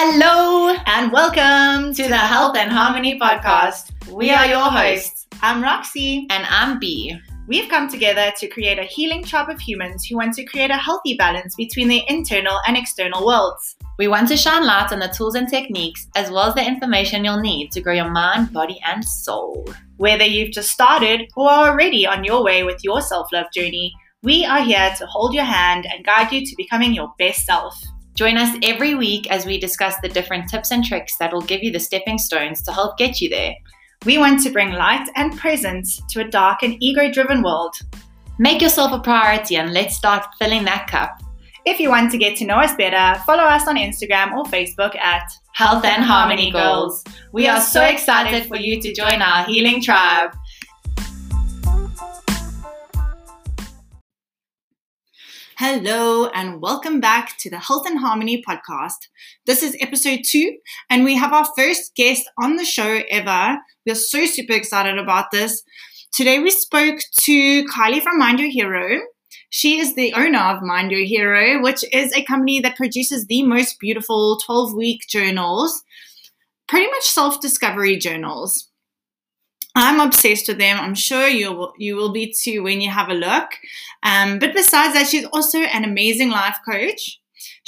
Hello and welcome to the Health and Harmony podcast. We are your hosts. I'm Roxy and I'm B. We've come together to create a healing tribe of humans who want to create a healthy balance between their internal and external worlds. We want to shine light on the tools and techniques as well as the information you'll need to grow your mind, body, and soul. Whether you've just started or are already on your way with your self love journey, we are here to hold your hand and guide you to becoming your best self. Join us every week as we discuss the different tips and tricks that will give you the stepping stones to help get you there. We want to bring light and presence to a dark and ego driven world. Make yourself a priority and let's start filling that cup. If you want to get to know us better, follow us on Instagram or Facebook at Health and Harmony Goals. We are so excited for you to join our healing tribe. Hello, and welcome back to the Health and Harmony podcast. This is episode two, and we have our first guest on the show ever. We're so super excited about this. Today, we spoke to Kylie from Mind Your Hero. She is the owner of Mind Your Hero, which is a company that produces the most beautiful 12 week journals, pretty much self discovery journals. I'm obsessed with them. I'm sure you will, you will be too when you have a look. Um, but besides that, she's also an amazing life coach.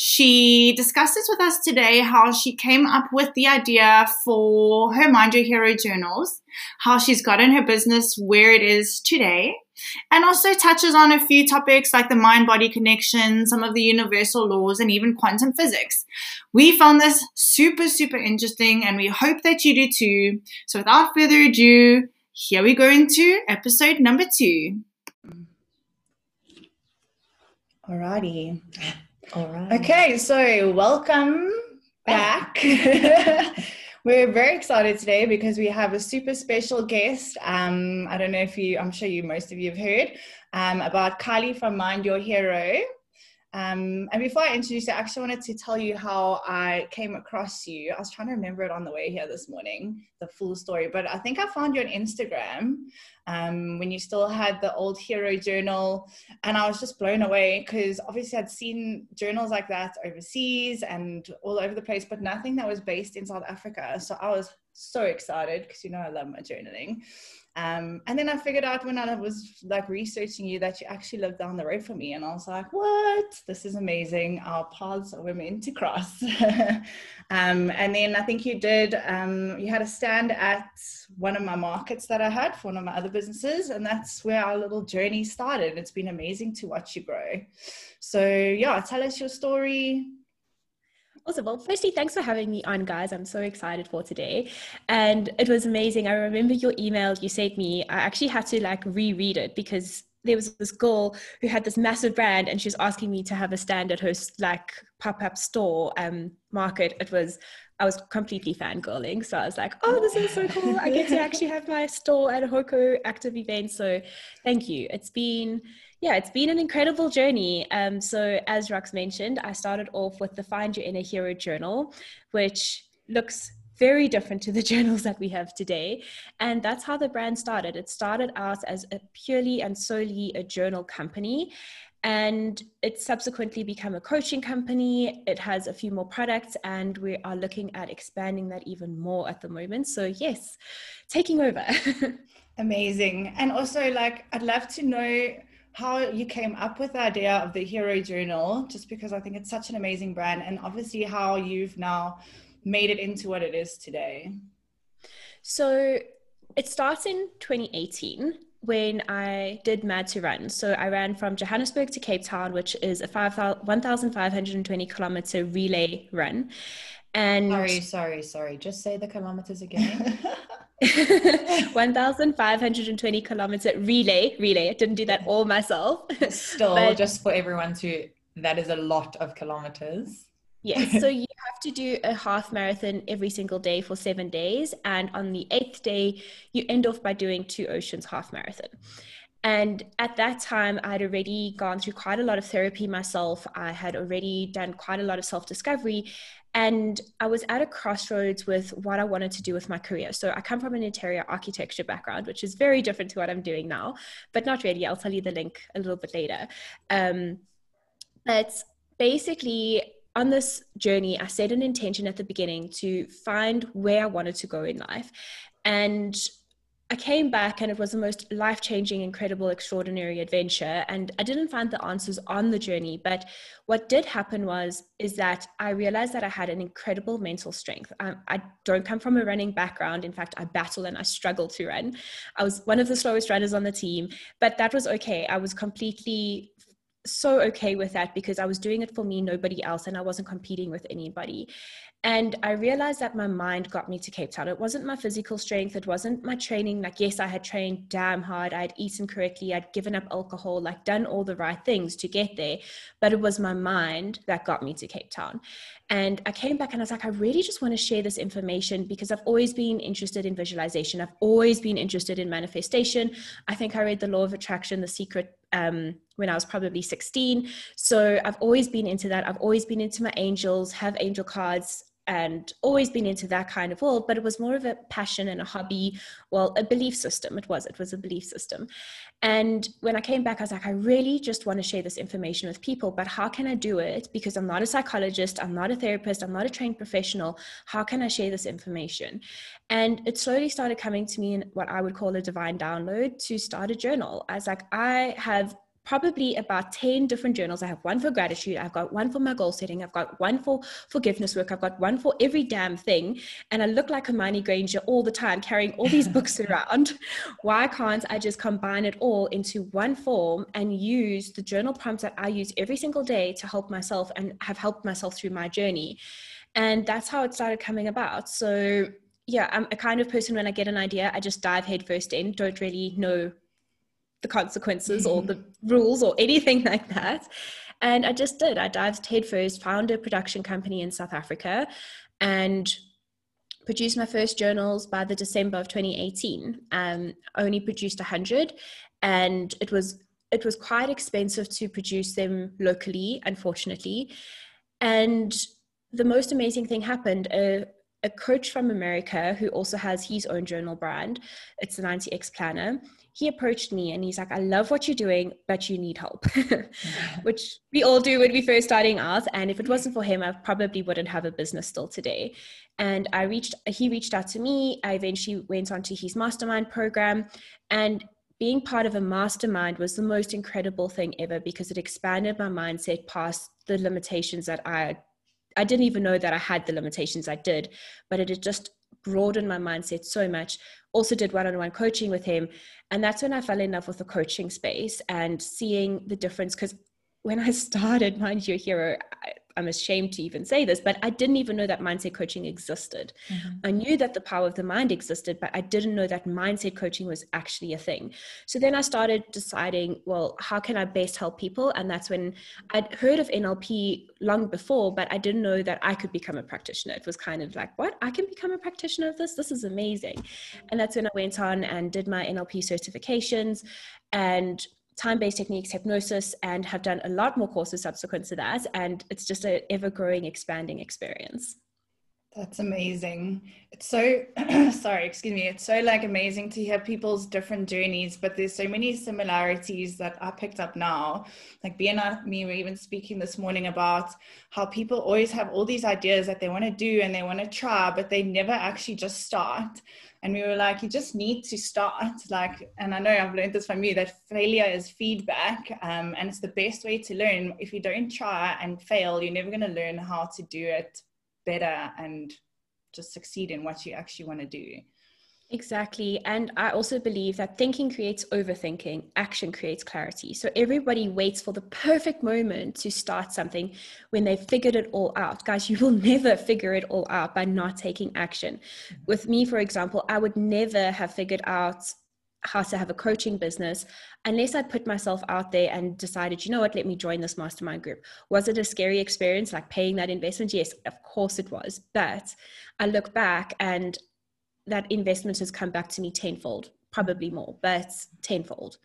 She discusses with us today how she came up with the idea for her Mind Your Hero journals, how she's gotten her business where it is today, and also touches on a few topics like the mind body connection, some of the universal laws, and even quantum physics. We found this super, super interesting, and we hope that you do too. So, without further ado, here we go into episode number two. Alrighty. All right. Okay, so welcome back. We're very excited today because we have a super special guest. Um, I don't know if you, I'm sure you, most of you have heard um, about Kylie from Mind Your Hero. Um, and before I introduce you, I actually wanted to tell you how I came across you. I was trying to remember it on the way here this morning, the full story, but I think I found you on Instagram um, when you still had the old hero journal. And I was just blown away because obviously I'd seen journals like that overseas and all over the place, but nothing that was based in South Africa. So I was so excited because you know I love my journaling. Um, and then I figured out when I was like researching you that you actually lived down the road from me. And I was like, what? This is amazing. Our paths are meant to cross. um, and then I think you did, um, you had a stand at one of my markets that I had for one of my other businesses. And that's where our little journey started. It's been amazing to watch you grow. So, yeah, tell us your story, Awesome. Well, firstly, thanks for having me on, guys. I'm so excited for today. And it was amazing. I remember your email you sent me. I actually had to like reread it because there was this girl who had this massive brand and she was asking me to have a stand at her like pop-up store um market. It was I was completely fangirling. So I was like, oh, this is so cool. I get to actually have my store at a Hoko active event. So thank you. It's been yeah, it's been an incredible journey. Um, so, as Rox mentioned, I started off with the Find Your Inner Hero journal, which looks very different to the journals that we have today. And that's how the brand started. It started out as a purely and solely a journal company. And it's subsequently become a coaching company. It has a few more products, and we are looking at expanding that even more at the moment. So, yes, taking over. Amazing. And also, like, I'd love to know how you came up with the idea of the Hero Journal, just because I think it's such an amazing brand, and obviously how you've now made it into what it is today. So it starts in 2018 when I did Mad to Run. So I ran from Johannesburg to Cape Town, which is a 1,520 kilometer relay run. And sorry, sorry, sorry. Just say the kilometers again. 1,520 kilometer relay. Relay. I didn't do that all myself. Still, but, just for everyone to, that is a lot of kilometers. Yes. So you have to do a half marathon every single day for seven days. And on the eighth day, you end off by doing two oceans half marathon. And at that time, I had already gone through quite a lot of therapy myself. I had already done quite a lot of self discovery. And I was at a crossroads with what I wanted to do with my career. So I come from an interior architecture background, which is very different to what I'm doing now, but not really. I'll tell you the link a little bit later. Um, but basically, on this journey, I set an intention at the beginning to find where I wanted to go in life. And I came back and it was the most life changing, incredible, extraordinary adventure. And I didn't find the answers on the journey. But what did happen was, is that I realized that I had an incredible mental strength. I, I don't come from a running background. In fact, I battle and I struggle to run. I was one of the slowest runners on the team, but that was okay. I was completely so okay with that because I was doing it for me, nobody else, and I wasn't competing with anybody. And I realized that my mind got me to Cape Town. It wasn't my physical strength, it wasn't my training. Like, yes, I had trained damn hard, I had eaten correctly, I'd given up alcohol, like, done all the right things to get there. But it was my mind that got me to Cape Town. And I came back and I was like, I really just want to share this information because I've always been interested in visualization. I've always been interested in manifestation. I think I read The Law of Attraction, The Secret um, when I was probably 16. So I've always been into that. I've always been into my angels, have angel cards, and always been into that kind of world, but it was more of a passion and a hobby. Well, a belief system. It was. It was a belief system. And when I came back, I was like, I really just want to share this information with people, but how can I do it? Because I'm not a psychologist, I'm not a therapist, I'm not a trained professional. How can I share this information? And it slowly started coming to me in what I would call a divine download to start a journal. I was like, I have probably about 10 different journals. I have one for gratitude, I've got one for my goal setting, I've got one for forgiveness work, I've got one for every damn thing. And I look like Hermione Granger all the time carrying all these books around. Why can't I just combine it all into one form and use the journal prompts that I use every single day to help myself and have helped myself through my journey? And that's how it started coming about. So yeah, I'm a kind of person when I get an idea, I just dive headfirst in, don't really know the consequences or the rules or anything like that. And I just did. I dived headfirst, found a production company in South Africa, and produced my first journals by the December of 2018. Um, only produced 100, and it was it was quite expensive to produce them locally, unfortunately. And the most amazing thing happened. A, a coach from America who also has his own journal brand, it's the 90X Planner he approached me and he's like, I love what you're doing, but you need help, which we all do when we first starting out. And if it wasn't for him, I probably wouldn't have a business still today. And I reached, he reached out to me. I eventually went on to his mastermind program and being part of a mastermind was the most incredible thing ever because it expanded my mindset past the limitations that I I didn't even know that I had the limitations I did, but it had just broadened my mindset so much. Also, did one on one coaching with him. And that's when I fell in love with the coaching space and seeing the difference. Because when I started Mind Your Hero, I'm ashamed to even say this, but I didn't even know that mindset coaching existed. Mm-hmm. I knew that the power of the mind existed, but I didn't know that mindset coaching was actually a thing. So then I started deciding, well, how can I best help people? And that's when I'd heard of NLP long before, but I didn't know that I could become a practitioner. It was kind of like, what? I can become a practitioner of this? This is amazing. And that's when I went on and did my NLP certifications and time based techniques, hypnosis, and have done a lot more courses subsequent to that. And it's just an ever growing, expanding experience. That's amazing. It's so sorry, excuse me. It's so like amazing to hear people's different journeys, but there's so many similarities that I picked up now. Like being and me were even speaking this morning about how people always have all these ideas that they want to do and they want to try, but they never actually just start and we were like you just need to start like and i know i've learned this from you that failure is feedback um, and it's the best way to learn. If you don't try and fail you're never going to learn how to do it better and just succeed in what you actually want to do Exactly. And I also believe that thinking creates overthinking, action creates clarity. So everybody waits for the perfect moment to start something when they've figured it all out. Guys, you will never figure it all out by not taking action. Mm-hmm. With me, for example, I would never have figured out how to have a coaching business unless I put myself out there and decided, you know what, let me join this mastermind group. Was it a scary experience, like paying that investment? Yes, of course it was. But I look back and that investment has come back to me tenfold, probably more, but tenfold.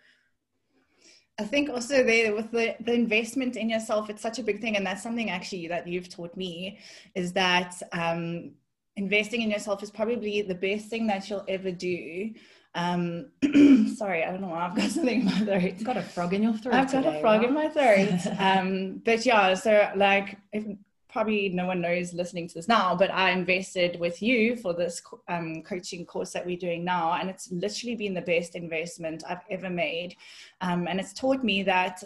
I think also there with the, the investment in yourself, it's such a big thing. And that's something actually that you've taught me is that um, investing in yourself is probably the best thing that you'll ever do. Um, sorry, I don't know why I've got something in my throat. You've got a frog in your throat. I've got a frog in my throat. um, but yeah, so like if probably no one knows listening to this now, but I invested with you for this um, coaching course that we're doing now. And it's literally been the best investment I've ever made. Um, and it's taught me that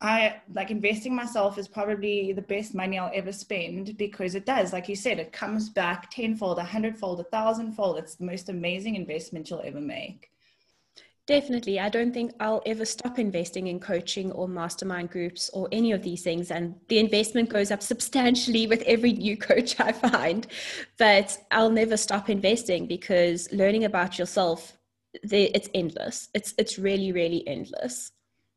I like investing myself is probably the best money I'll ever spend because it does, like you said, it comes back tenfold, a hundredfold, a thousandfold. It's the most amazing investment you'll ever make. Definitely. I don't think I'll ever stop investing in coaching or mastermind groups or any of these things. And the investment goes up substantially with every new coach I find. But I'll never stop investing because learning about yourself, it's endless. It's, it's really, really endless.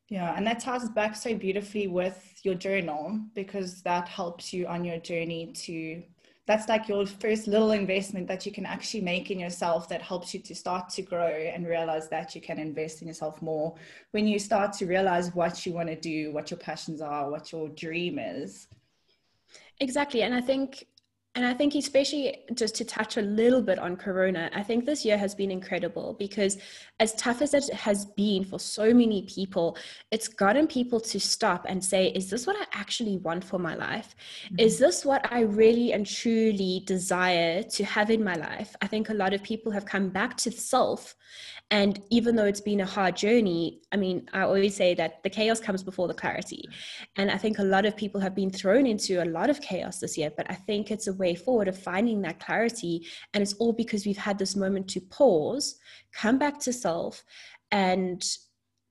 Yeah, and that ties back so beautifully with your journal because that helps you on your journey to that's like your first little investment that you can actually make in yourself that helps you to start to grow and realize that you can invest in yourself more when you start to realize what you want to do, what your passions are, what your dream is. Exactly. And I think and I think, especially just to touch a little bit on Corona, I think this year has been incredible because, as tough as it has been for so many people, it's gotten people to stop and say, Is this what I actually want for my life? Mm-hmm. Is this what I really and truly desire to have in my life? I think a lot of people have come back to self and even though it's been a hard journey, I mean, I always say that the chaos comes before the clarity. And I think a lot of people have been thrown into a lot of chaos this year, but I think it's a way forward of finding that clarity. And it's all because we've had this moment to pause, come back to self, and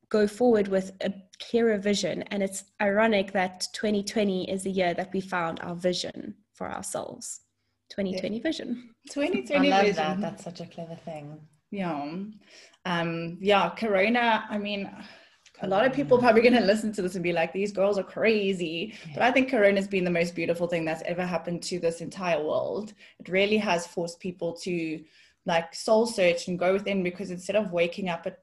go forward with a clearer vision. And it's ironic that 2020 is the year that we found our vision for ourselves. 2020 yeah. vision. 2020 I love vision. that. That's such a clever thing yeah um yeah corona i mean a lot of people probably going to listen to this and be like these girls are crazy. But i think corona has been the most beautiful thing that's ever happened to this entire world. It really has forced people to like soul search and go within because instead of waking up at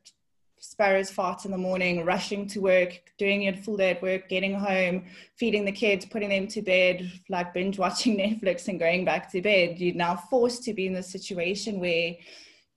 sparrows farts in the morning rushing to work doing your full day at work getting home feeding the kids putting them to bed like binge watching netflix and going back to bed you're now forced to be in this situation where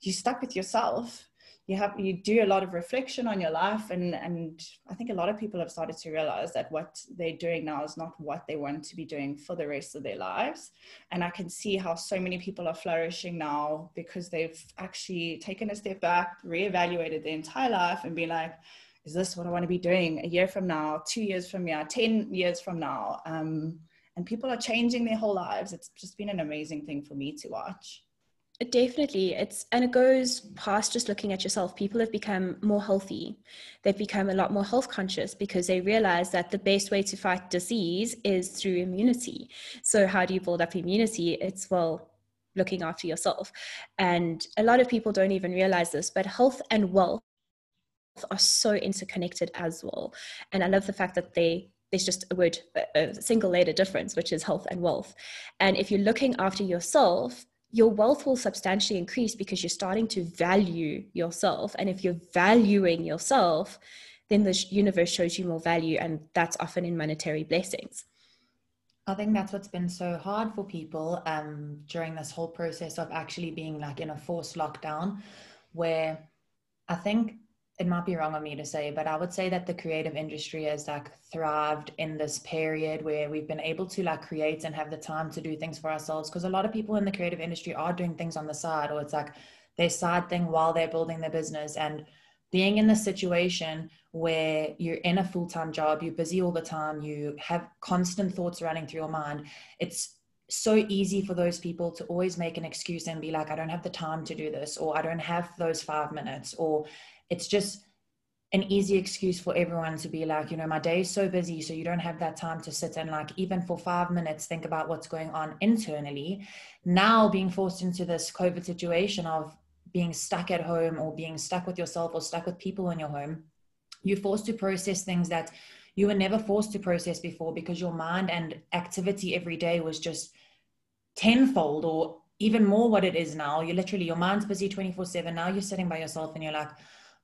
you're stuck with yourself you have you do a lot of reflection on your life and and i think a lot of people have started to realize that what they're doing now is not what they want to be doing for the rest of their lives. And i can see how so many people are flourishing now because they've actually taken a step back reevaluated their entire life and be like is this what i want to be doing a year from now two years from now 10 years from now? Um, and people are changing their whole lives. It's just been an amazing thing for me to watch Definitely. It's and it goes past just looking at yourself. People have become more healthy. They've become a lot more health conscious because they realize that the best way to fight disease is through immunity. So how do you build up immunity? It's well looking after yourself. And a lot of people don't even realize this, but health and wealth are so interconnected as well. And I love the fact that they there's just a word a single letter difference which is health and wealth and if you're looking after yourself your wealth will substantially increase because you're starting to value yourself. And if you're valuing yourself, then the universe shows you more value, and that's often in monetary blessings. I think that's what's been so hard for people um, during this whole process of actually being like in a forced lockdown, where I think it might be wrong of me to say, but I would say that the creative industry has like thrived in this period where we've been able to like create and have the time to do things for ourselves. Because a lot of people in the creative industry are doing things on the side, or it's like their side thing while they're building their business. And being in this situation where you're in a full time job, you're busy all the time, you have constant thoughts running through your mind, it's so easy for those people to always make an excuse and be like, I don't have the time to do this, or I don't have those five minutes, or it's just an easy excuse for everyone to be like, you know, my day is so busy, so you don't have that time to sit and like even for five minutes think about what's going on internally. Now being forced into this COVID situation of being stuck at home or being stuck with yourself or stuck with people in your home, you're forced to process things that you were never forced to process before because your mind and activity every day was just tenfold or even more what it is now. You're literally, your mind's busy 24 7. Now you're sitting by yourself and you're like,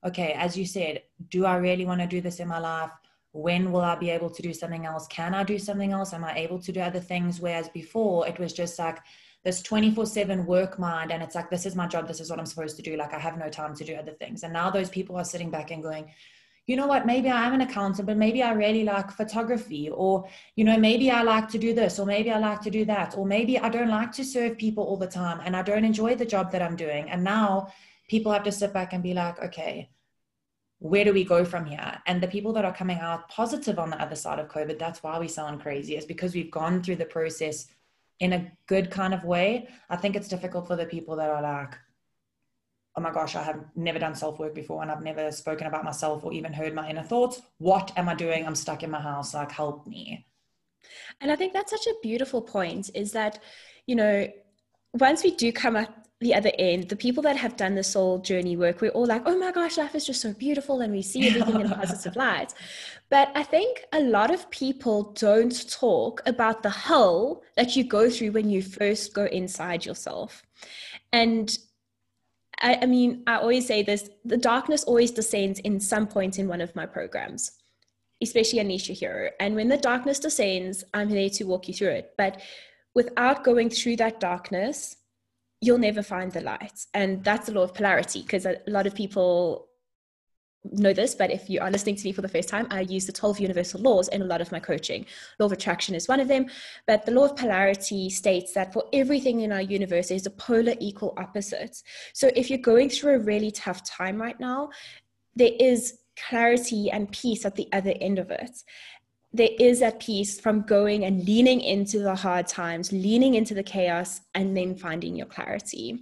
okay, as you said, do I really want to do this in my life? When will I be able to do something else? Can I do something else? Am I able to do other things? Whereas before it was just like this 24 7 work mind, and it's like, this is my job, this is what I'm supposed to do. Like, I have no time to do other things. And now those people are sitting back and going, you know what, maybe I am an accountant, but maybe I really like photography, or, you know, maybe I like to do this, or maybe I like to do that, or maybe I don't like to serve people all the time and I don't enjoy the job that I'm doing. And now people have to sit back and be like, okay, where do we go from here? And the people that are coming out positive on the other side of COVID, that's why we sound crazy, is because we've gone through the process in a good kind of way. I think it's difficult for the people that are like, oh my gosh, I have never done self work before and I've never spoken about myself or even heard my inner thoughts. What am I doing? I'm stuck in my house. Like, help me. And I think that's such a beautiful point is that, you know, once we do come up the other end, the people that have done the soul journey work, we're all like, oh my gosh, life is just so beautiful and we see everything in positive light. But I think a lot of people don't talk about the hell that you go through when you first go inside yourself. And I, I mean, I always say this the darkness always descends in some point in one of my programs, especially Your Hero. And when the darkness descends, I'm there to walk you through it. But without going through that darkness, you'll never find the light. And that's the law of polarity because a lot of people know this, but if you are listening to me for the first time, I use the 12 universal laws in a lot of my coaching. Law of attraction is one of them, but the law of polarity states that for everything in our universe, there's a polar equal opposite. So if you're going through a really tough time right now, there is clarity and peace at the other end of it. There is that peace from going and leaning into the hard times, leaning into the chaos, and then finding your clarity.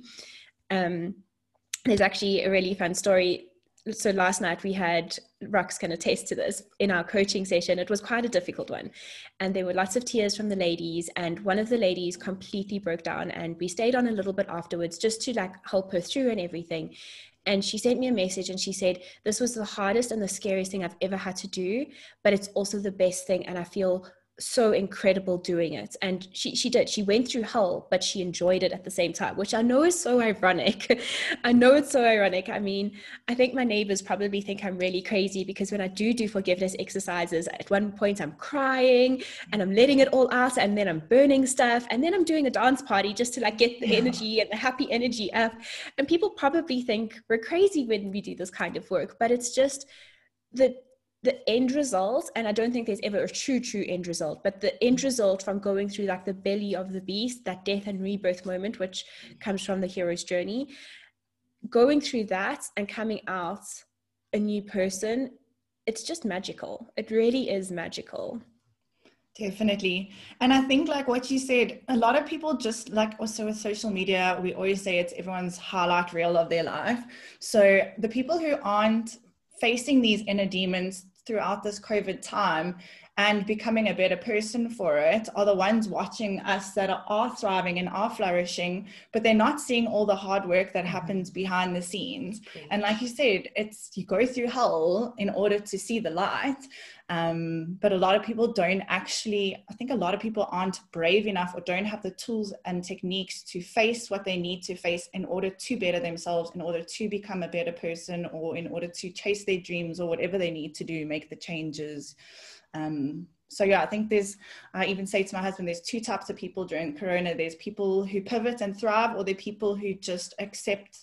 Um, there's actually a really fun story so last night we had Rox can attest to this in our coaching session. It was quite a difficult one. And there were lots of tears from the ladies. And one of the ladies completely broke down. And we stayed on a little bit afterwards just to like help her through and everything. And she sent me a message and she said, This was the hardest and the scariest thing I've ever had to do, but it's also the best thing. And I feel so incredible doing it. And she she did she went through hell but she enjoyed it at the same time which i know is so ironic. I know it's so ironic. I mean i think my neighbors probably think i'm really crazy because when i do do forgiveness exercises at one point i'm crying and i'm letting it all out and then i'm burning stuff and then i'm doing a dance party just to like get the yeah. energy and the happy energy up. And people probably think we're crazy when we do this kind of work but it's just the the end result and i don't think there's ever a true true end result but the end result from going through like the belly of the beast that death and rebirth moment which comes from the hero's journey going through that and coming out a new person it's just magical it really is magical Definitely. And I think, like what you said, a lot of people just like also with social media, we always say it's everyone's highlight reel of their life. So the people who aren't facing these inner demons throughout this COVID time and becoming a better person for it are the ones watching us that are, are, thriving and are flourishing, but they're not seeing all the hard work that mm-hmm. happens behind the scenes. And like you said, it's you go through hell in order to see the light. Um, but a lot of people don't actually, I think a lot of people aren't brave enough or don't have the tools and techniques to face what they need to face in order to better themselves, in order to become a better person, or in order to chase their dreams or whatever they need to do, make the changes. Um, so yeah, I think there's, I even say to my husband, there's two types of people during Corona. There's people who pivot and thrive, or there are people who just accept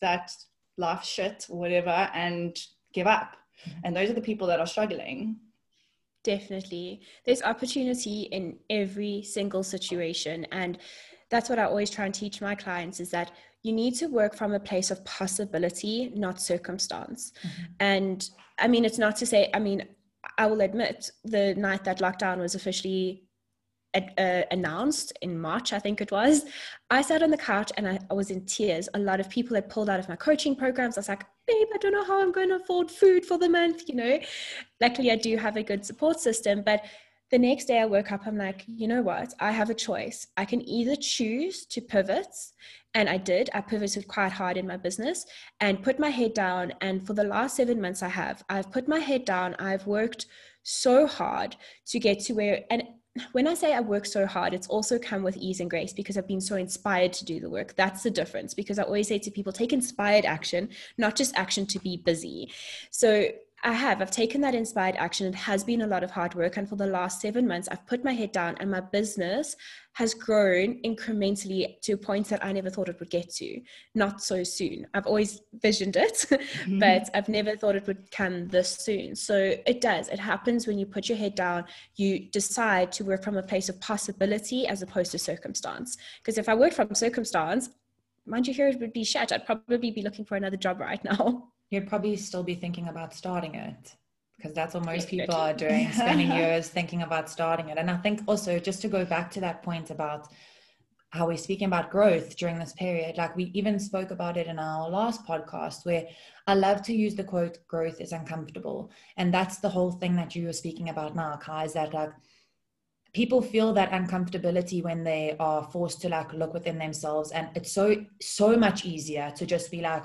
that life shit or whatever and give up. And those are the people that are struggling. Definitely. There's opportunity in every single situation. And that's what I always try and teach my clients is that you need to work from a place of possibility, not circumstance. Mm-hmm. And I mean, it's not to say, I mean, I will admit, the night that lockdown was officially uh, announced in March, I think it was, I sat on the couch and I, I, was in tears. A lot of people had pulled out of my coaching programs. I was like, babe, I don't know how I'm going to afford food for the month, you know. Luckily, I do have a good support system. But the next day I woke up, I'm like, you know what? I have a choice. I can either choose to pivot and I did. I pivoted quite hard in my business and put my head down. And for the last seven months, I have. I've put my head down. I've worked so hard to get to where, and when I say I work so hard, it's also come with ease and grace because I've been so inspired to do the work. That's the difference because I always say to people, take inspired action, not just action to be busy. So I have. I've taken that inspired action. It has been a lot of hard work. And for the last seven months, I've put my head down and my business has grown incrementally to a point that I never thought it would get to. Not so soon. I've always visioned it, mm-hmm. but I've never thought it would come this soon. So it does. It happens when you put your head down, you decide to work from a place of possibility as opposed to circumstance. Because if I worked from circumstance, Mind Your Hero it would be shut. I'd probably be looking for another job right now. You'd probably still be thinking about starting it because that's what most people are doing, spending years thinking about starting it. And I think also just to go back to that point about how we're speaking about growth during this period, like we even spoke about it in our last podcast, where I love to use the quote, growth is uncomfortable. And that's the whole thing that you were speaking about now, Kai, is that like people feel that uncomfortability when they are forced to like look within themselves. And it's so, so much easier to just be like,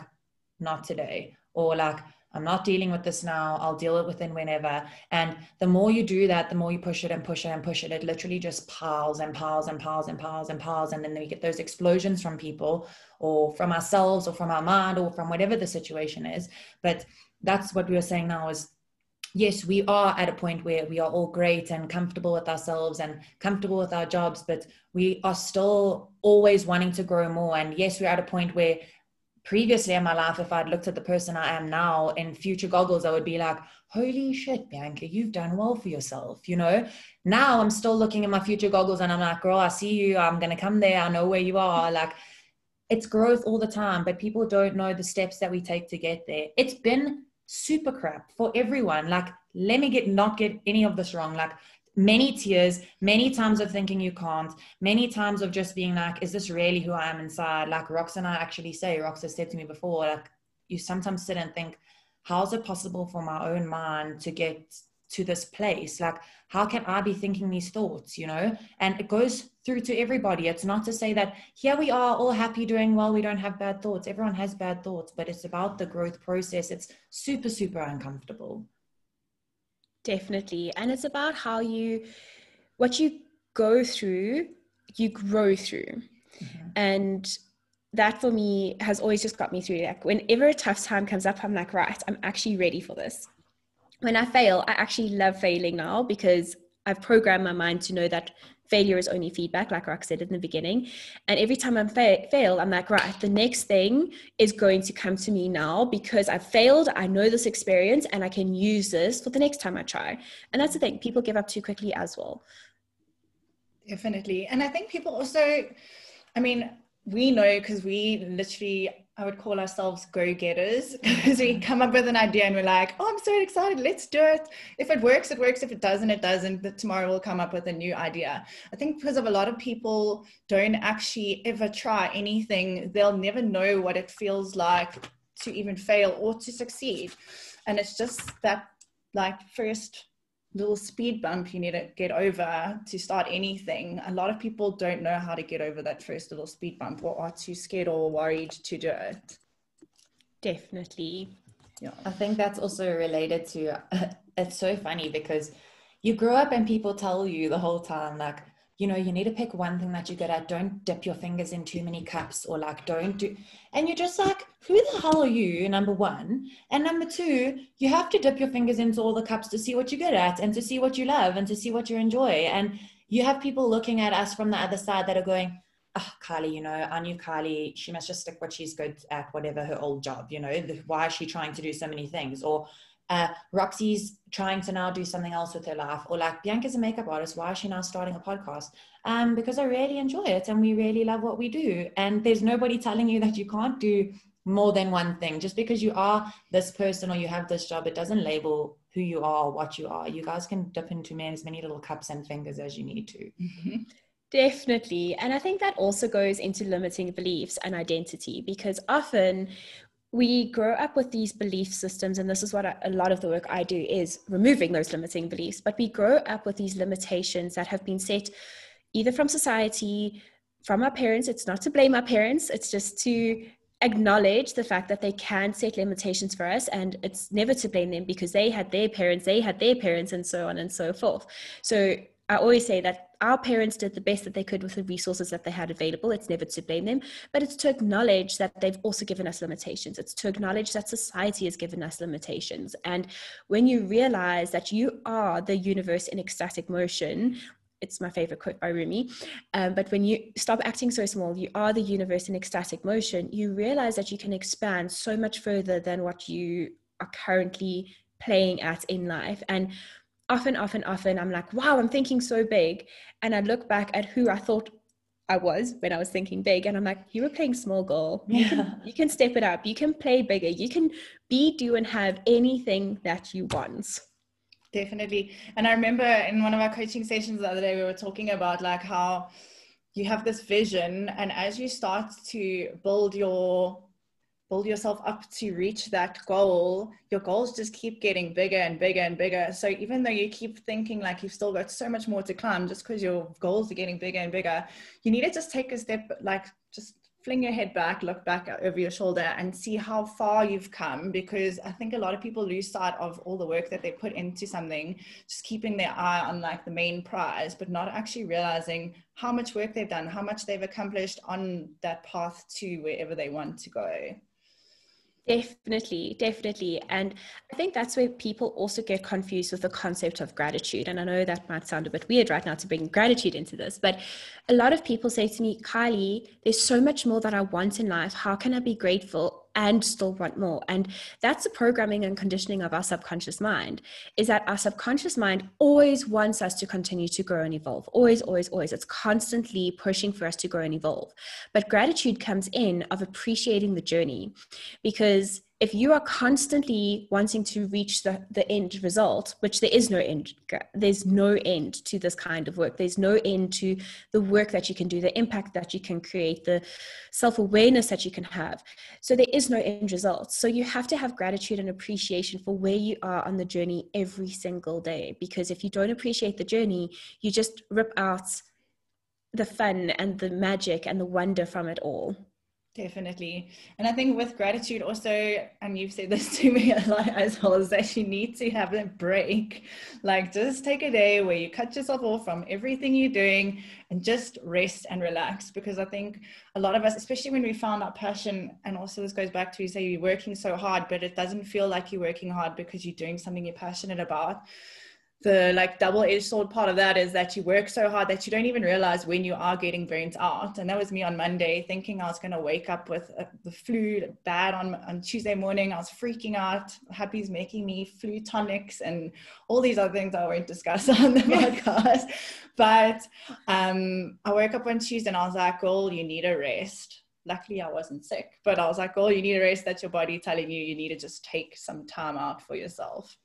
not today or like I'm not dealing with this now. I'll deal it within whenever. And the more you do that, the more you push it and push it and push it. It literally just piles and piles and piles and piles and piles. And then we get those explosions from people or from ourselves or from our mind or from whatever the situation is. But that's what we were saying now is yes, we are at a point where we are all great and comfortable with ourselves and comfortable with our jobs, but we are still always wanting to grow more. And yes, we're at a point where previously in my life, if I'd looked at the person I am now in future goggles, I would be like, holy shit, Bianca, you've done well for yourself. You know, now I'm still looking at my future goggles and I'm like, girl, I see you. I'm going to come there. I know where you are. Like, it's growth all the time, but people don't know the steps that we take to get there. It's been super crap for everyone. Like, let me get not get any of this wrong. Like, many tears, many times of thinking you can't, many times of just being like, is this really who I am inside? Like Rox and I actually say, Rox has said to me before, like, you sometimes sit and think, how is it possible for my own mind to get to this place? Like, how can I be thinking these thoughts, you know? And it goes through to everybody. It's not to say that here we are all happy doing well, we don't have bad thoughts. Everyone has bad thoughts, but it's about the growth process. It's super, super uncomfortable. Definitely. And it's about how you, what you go through, you grow through. Mm-hmm. And that for me has always just got me through. Like whenever a tough time comes up, I'm like, right, I'm actually ready for this. When I fail, I actually love failing now because I've programmed my mind to know that failure is only feedback, like Rox said in the beginning. And every time I fa- fail, I'm like, right, the next thing is going to come to me now because I've failed. I know this experience and I can use this for the next time I try. And that's the thing, people give up too quickly as well. Definitely. And I think people also, I mean, we know because we literally I would call ourselves go getters because we come up with an idea and we're like, oh, I'm so excited, let's do it. If it works, it works. If it doesn't, it doesn't. But tomorrow we'll come up with a new idea. I think because of a lot of people don't actually ever try anything, they'll never know what it feels like to even fail or to succeed. And it's just that like first little speed bump you need to get over to start anything. A lot of people don't know how to get over that first little speed bump or are too scared or worried to do it. Definitely. Yeah. I think that's also related to it's so funny because you grow up and people tell you the whole time like you know, you need to pick one thing that you're good at. Don't dip your fingers in too many cups or like don't do. And you're just like, who the hell are you? Number one. And number two, you have to dip your fingers into all the cups to see what you're good at and to see what you love and to see what you enjoy. And you have people looking at us from the other side that are going, oh, Kylie, you know, I knew Kylie, she must just stick what she's good at, whatever her old job, you know, why is she trying to do so many things? Or uh, Roxy's trying to now do something else with her life, or like Bianca's a makeup artist. Why is she now starting a podcast? Um, because I really enjoy it and we really love what we do. And there's nobody telling you that you can't do more than one thing. Just because you are this person or you have this job, it doesn't label who you are what you are. You guys can dip into as many little cups and fingers as you need to. Mm-hmm. Definitely. And I think that also goes into limiting beliefs and identity because often we grow up with these belief systems and this is what I, a lot of the work i do is removing those limiting beliefs but we grow up with these limitations that have been set either from society from our parents. It's not to blame our parents. It's just to acknowledge the fact that they can set limitations for us and it's never to blame them because they had their parents they had their parents and so on and so forth. So I always say that our parents did the best that they could with the resources that they had available. It's never to blame them, but it's to acknowledge that they've also given us limitations. It's to acknowledge that society has given us limitations. And when you realize that you are the universe in ecstatic motion, it's my favorite quote by Rumi. Um, but when you stop acting so small, you are the universe in ecstatic motion, you realize that you can expand so much further than what you are currently playing at in life. And often, often, often, I'm like, wow, I'm thinking so big. And I look back at who I thought I was when I was thinking big, and I'm like, you were playing small girl. You, yeah. can, you can step it up. You can play bigger. You can be, do, and have anything that you want. Definitely. And I remember in one of our coaching sessions the other day, we were talking about like how you have this vision, and as you start to build your build yourself up to reach that goal, your goals just keep getting bigger and bigger and bigger. So even though you keep thinking like you've still got so much more to climb, just because your goals are getting bigger and bigger, you need to just take a step, like just fling your head back, look back over your shoulder, and see how far you've come. Because I think a lot of people lose sight of all the work that they put into something, just keeping their eye on like the main prize, but not actually realizing how much work they've done, how much they've accomplished on that path to wherever they want to go. Definitely, definitely. And I think that's where people also get confused with the concept of gratitude. And I know that might sound a bit weird right now to bring gratitude into this, but a lot of people say to me, Kylie, there's so much more that I want in life. How can I be grateful? And still want more. And that's the programming and conditioning of our subconscious mind is that our subconscious mind always wants us to continue to grow and evolve. Always always always. It's constantly pushing for us to grow and evolve. But gratitude comes in of appreciating the journey because if you are constantly wanting to reach the, the end result, which there is no end, there's no end to this kind of work. There's no end to the work that you can do, the impact that you can create, the self awareness that you can have. So there is no end result. So you have to have gratitude and appreciation for where you are on the journey every single day. Because if you don't appreciate the journey, you just rip out the fun and the magic and the wonder from it all. Definitely. And I think with gratitude also, and you've said this to me a lot as well, is that you need to have a break. Like just take a day where you cut yourself off from everything you're doing and just rest and relax. Because I think a lot of us, especially when we found our passion, and also this goes back to you say you're working so hard, but it doesn't feel like you're working hard because you're doing something you're passionate about the like double-edged sword part of that is that you work so hard that you don't even realize when you are getting burnt out. And that was me on monday thinking i was going to wake up with uh, the flu bad on, on tuesday morning. I was freaking out. Happy's making me flu tonics and all these other things i won't discuss on the podcast. But um, i woke up on tuesday and i was like oh you need a rest. Luckily I wasn't sick, but I was like, oh, you need a rest. That's your body telling you you need to just take some time out for yourself.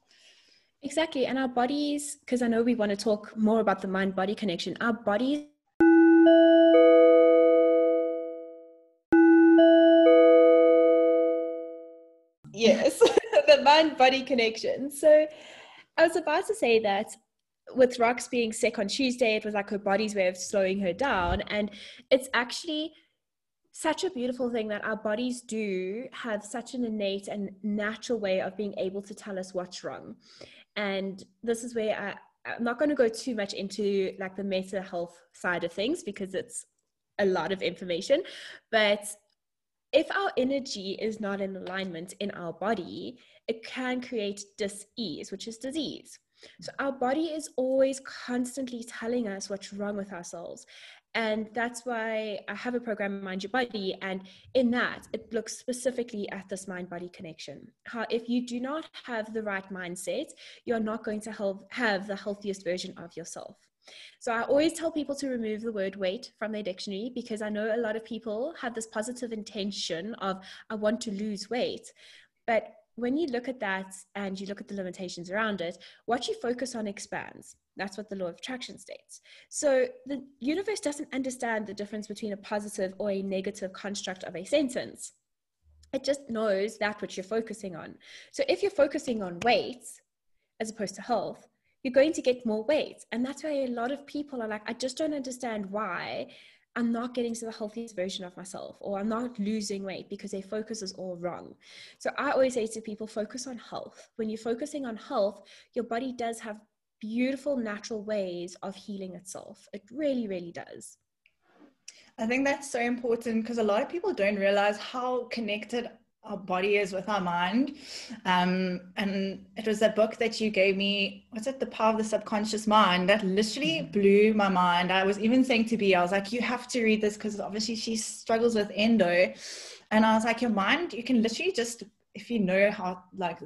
Exactly. And our bodies, because I know we want to talk more about the mind body connection, our bodies. Yes, the mind body connection. So I was about to say that with Rox being sick on Tuesday, it was like her body's way of slowing her down. And it's actually such a beautiful thing that our bodies do have such an innate and natural way of being able to tell us what's wrong and this is where I, i'm not going to go too much into like the mental health side of things because it's a lot of information. But if our energy is not in alignment in our body it can create dis-ease which is disease. So our body is always constantly telling us what's wrong with ourselves and that's why I have a program, Mind Your Body. And in that, it looks specifically at this mind body connection. How, if you do not have the right mindset, you're not going to help, have the healthiest version of yourself. So I always tell people to remove the word weight from their dictionary because I know a lot of people have this positive intention of, I want to lose weight. But when you look at that and you look at the limitations around it, what you focus on expands. That's what the law of attraction states. So the universe doesn't understand the difference between a positive or a negative construct of a sentence. It just knows that which you're focusing on. So if you're focusing on weight as opposed to health, you're going to get more weight. And that's why a lot of people are like, I just don't understand why I'm not getting to the healthiest version of myself or I'm not losing weight because their focus is all wrong. So I always say to people, focus on health. When you're focusing on health, your body does have beautiful natural ways of healing itself. It really, really does. I think that's so important because a lot of people don't realize how connected our body is with our mind. Um, and it was that book that you gave me, what's it, The Power of the Subconscious Mind, that literally mm-hmm. blew my mind. I was even saying to B, I was like, you have to read this because obviously she struggles with endo. And I was like, your mind, you can literally just, if you know how, like,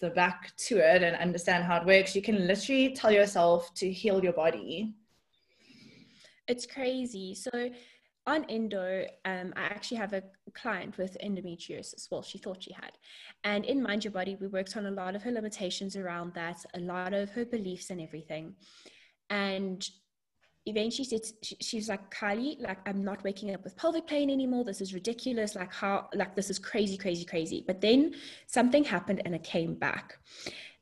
the back to it and understand how it works, you can literally tell yourself to heal your body. It's crazy. So, on endo, um, I actually have a client with endometriosis. Well, she thought she had. And in Mind Your Body, we worked on a lot of her limitations around that, a lot of her beliefs and everything. And eventually she, said, she, she's like, Kylie, like, I'm not waking up with pelvic pain anymore. This is ridiculous. Like, how, like, this is crazy, crazy, crazy. But then something happened and it came back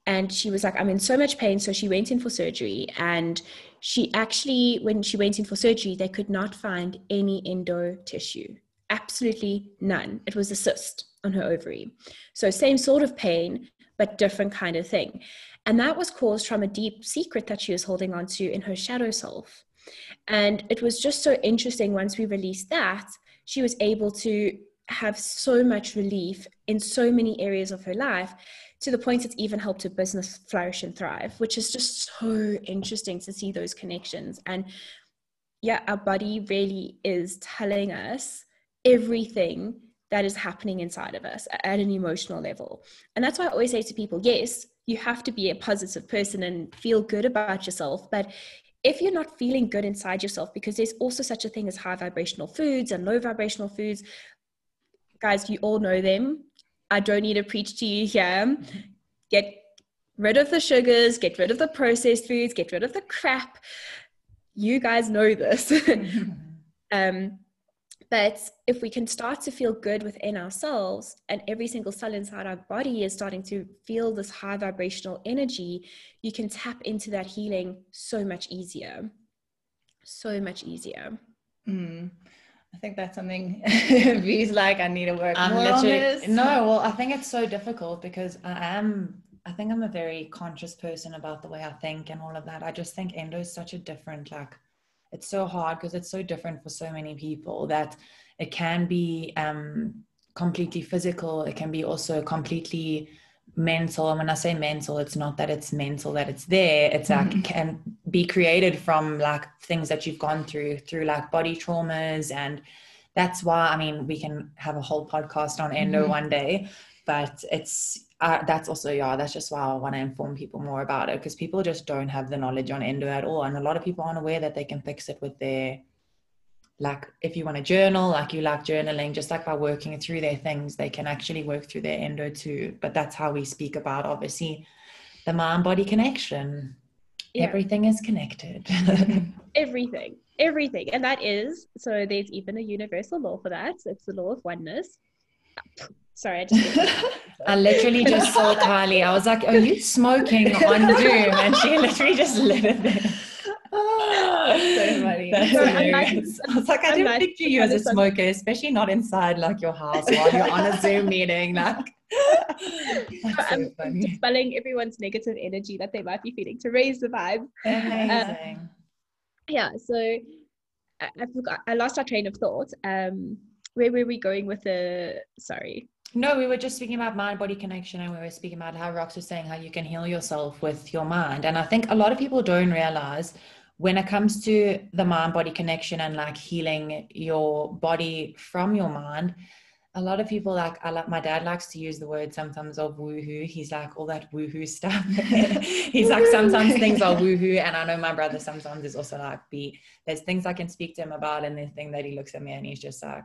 and she was like i'm in so much pain so she went in for surgery and she actually when she went in for surgery they could not find any endo tissue. Absolutely none. It was a cyst on her ovary. So same sort of pain but different kind of thing. And that was caused from a deep secret that she was holding on to in her shadow self. And it was just so interesting once we released that she was able to have so much relief in so many areas of her life to the point it's even helped a business flourish and thrive, which is just so interesting to see those connections. And yeah, our body really is telling us everything that is happening inside of us at an emotional level. And that's why I always say to people, yes, you have to be a positive person and feel good about yourself. But if you're not feeling good inside yourself, because there's also such a thing as high vibrational foods and low vibrational foods, guys, you all know them. I don't need to preach to you here. Get rid of the sugars, get rid of the processed foods, get rid of the crap. You guys know this. um, but if we can start to feel good within ourselves and every single cell inside our body is starting to feel this high vibrational energy, you can tap into that healing so much easier. So much easier. Mm. I think that's something V's like, I need to work I'm more on this. No, well, I think it's so difficult because I am, I think I'm a very conscious person about the way I think and all of that. I just think endo is such a different, like, it's so hard because it's so different for so many people that it can be um, completely physical. It can be also completely mental and when i say mental it's not that it's mental that it's there it's like mm-hmm. can be created from like things that you've gone through through like body traumas and that's why i mean we can have a whole podcast on endo mm-hmm. one day but it's uh, that's also yeah that's just why i want to inform people more about it because people just don't have the knowledge on endo at all and a lot of people aren't aware that they can fix it with their like if you want to journal like you like journaling just like by working through their things they can actually work through their endo too. But that's how we speak about obviously the mind body connection. Yeah. everything is connected. Everything. Everything. And that is so there's even a universal law for that. It's the law of oneness. Sorry i just i literally just saw kylie i was like are you smoking on zoom? And she literally just lit it there so funny. That's so hilarious. I was like, I didn't picture you as a smoker, especially not inside like your house while you're on a Zoom meeting. Like, that's so funny. dispelling everyone's negative energy that they might be feeling to raise the vibe. Amazing. Um, yeah. So I, I forgot. I lost our train of thought. Um, where were we going with the? Sorry. No, we were just speaking about mind body connection and we were speaking about how Rox was saying how you can heal yourself with your mind. And I think a lot of people don't realize when it comes to the mind body connection and like healing your body from your mind a lot of people like I like my dad likes to use the word sometimes of woohoo. He's like all that woohoo stuff. He's like sometimes things are woohoo, and I know my brother sometimes is also like be there's things I can speak to him about, and the thing that he looks at me and he's just like,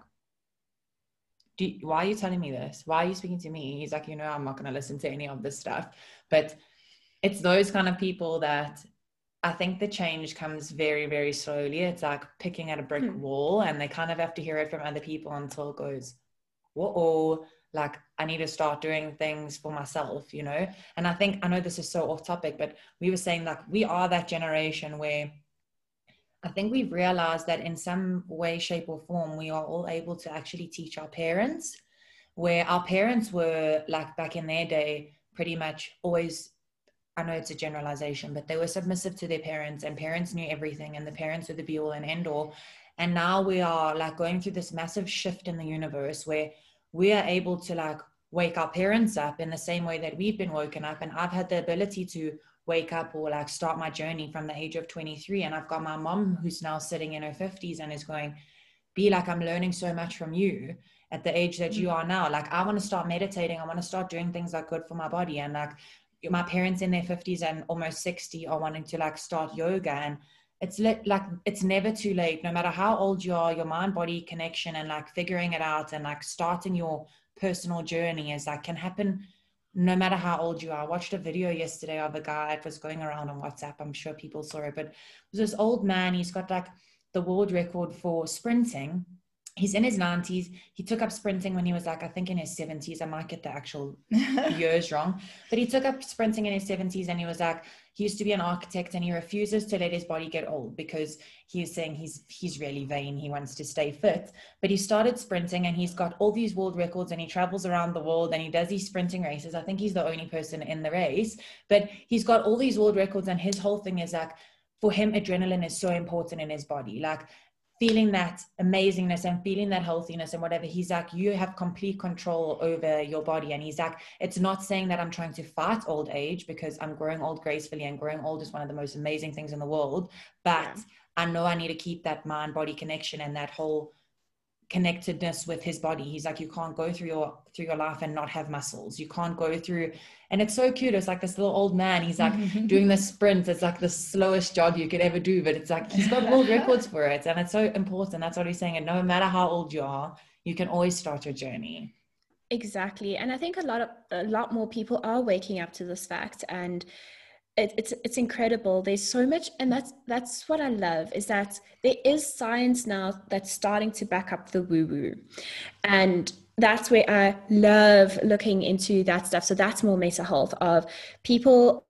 Do why are you telling me this? Why are you speaking to me? He's like, you know, I'm not gonna listen to any of this stuff. But it's those kind of people that I think the change comes very, very slowly. It's like picking at a brick hmm. wall, and they kind of have to hear it from other people until it goes, whoa, like I need to start doing things for myself, you know? And I think, I know this is so off topic, but we were saying like we are that generation where I think we've realized that in some way, shape, or form, we are all able to actually teach our parents, where our parents were like back in their day, pretty much always I know it's a generalization, but they were submissive to their parents, and parents knew everything, and the parents were the be all and end all. And now we are like going through this massive shift in the universe where we are able to like wake our parents up in the same way that we've been woken up. And I've had the ability to wake up or like start my journey from the age of 23. And I've got my mom who's now sitting in her 50s and is going, Be like, I'm learning so much from you at the age that you mm. are now. Like, I want to start meditating. I want to start doing things that are good for my body. And like, my parents in their 50s and almost 60 are wanting to like start yoga. And it's li- like, it's never too late. No matter how old you are, your mind body connection and like figuring it out and like starting your personal journey is like can happen no matter how old you are. I watched a video yesterday of a guy that was going around on WhatsApp. I'm sure people saw it, but it was this old man. He's got like the world record for sprinting he's in his 90s he took up sprinting when he was like i think in his 70s i might get the actual years wrong. But he took up sprinting in his 70s and he was like he used to be an architect and he refuses to let his body get old because he's saying he's he's really vain. He wants to stay fit. But he started sprinting and he's got all these world records and he travels around the world and he does these sprinting races. I think he's the only person in the race but he's got all these world records and his whole thing is like for him adrenaline is so important in his body. Like feeling that amazingness and feeling that healthiness and whatever he's like you have complete control over your body and he's like it's not saying that i'm trying to fight old age because i'm growing old gracefully and growing old is one of the most amazing things in the world but yeah. i know i need to keep that mind body connection and that whole connectedness with his body. He's like you can't go through your through your life and not have muscles. You can't go through and it's so cute. It's like this little old man. He's like mm-hmm. doing the sprint it's like the slowest jog you could ever do but it's like he's got world records for it and it's so important. That's what he's saying. And no matter how old you are you can always start your journey. Exactly. And i think a lot of a lot more people are waking up to this fact. And it, it's it's incredible. There's so much and that's that's what i love is that there is science now that's starting to back up the woo woo. And that's where i love looking into that stuff. So that's more mental health of people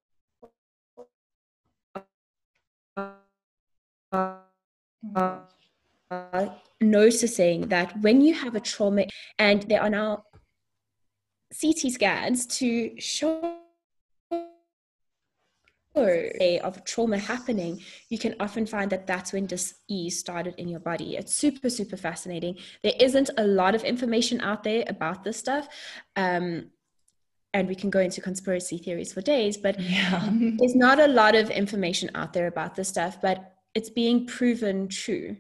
noticing that when you have a trauma and there are now CT scans to show of trauma happening, you can often find that that's when dis-ease started in your body. It's super, super fascinating. There isn't a lot of information out there about this stuff. Um, and we can go into conspiracy theories for days, but yeah. there's not a lot of information out there about this stuff, but it's being proven true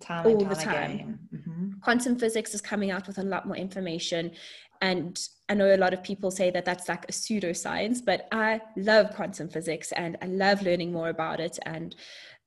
time all time the time. Mm-hmm. Quantum physics is coming out with a lot more information and I know a lot of people say that that's like a pseudoscience, but I love quantum physics and I love learning more about it and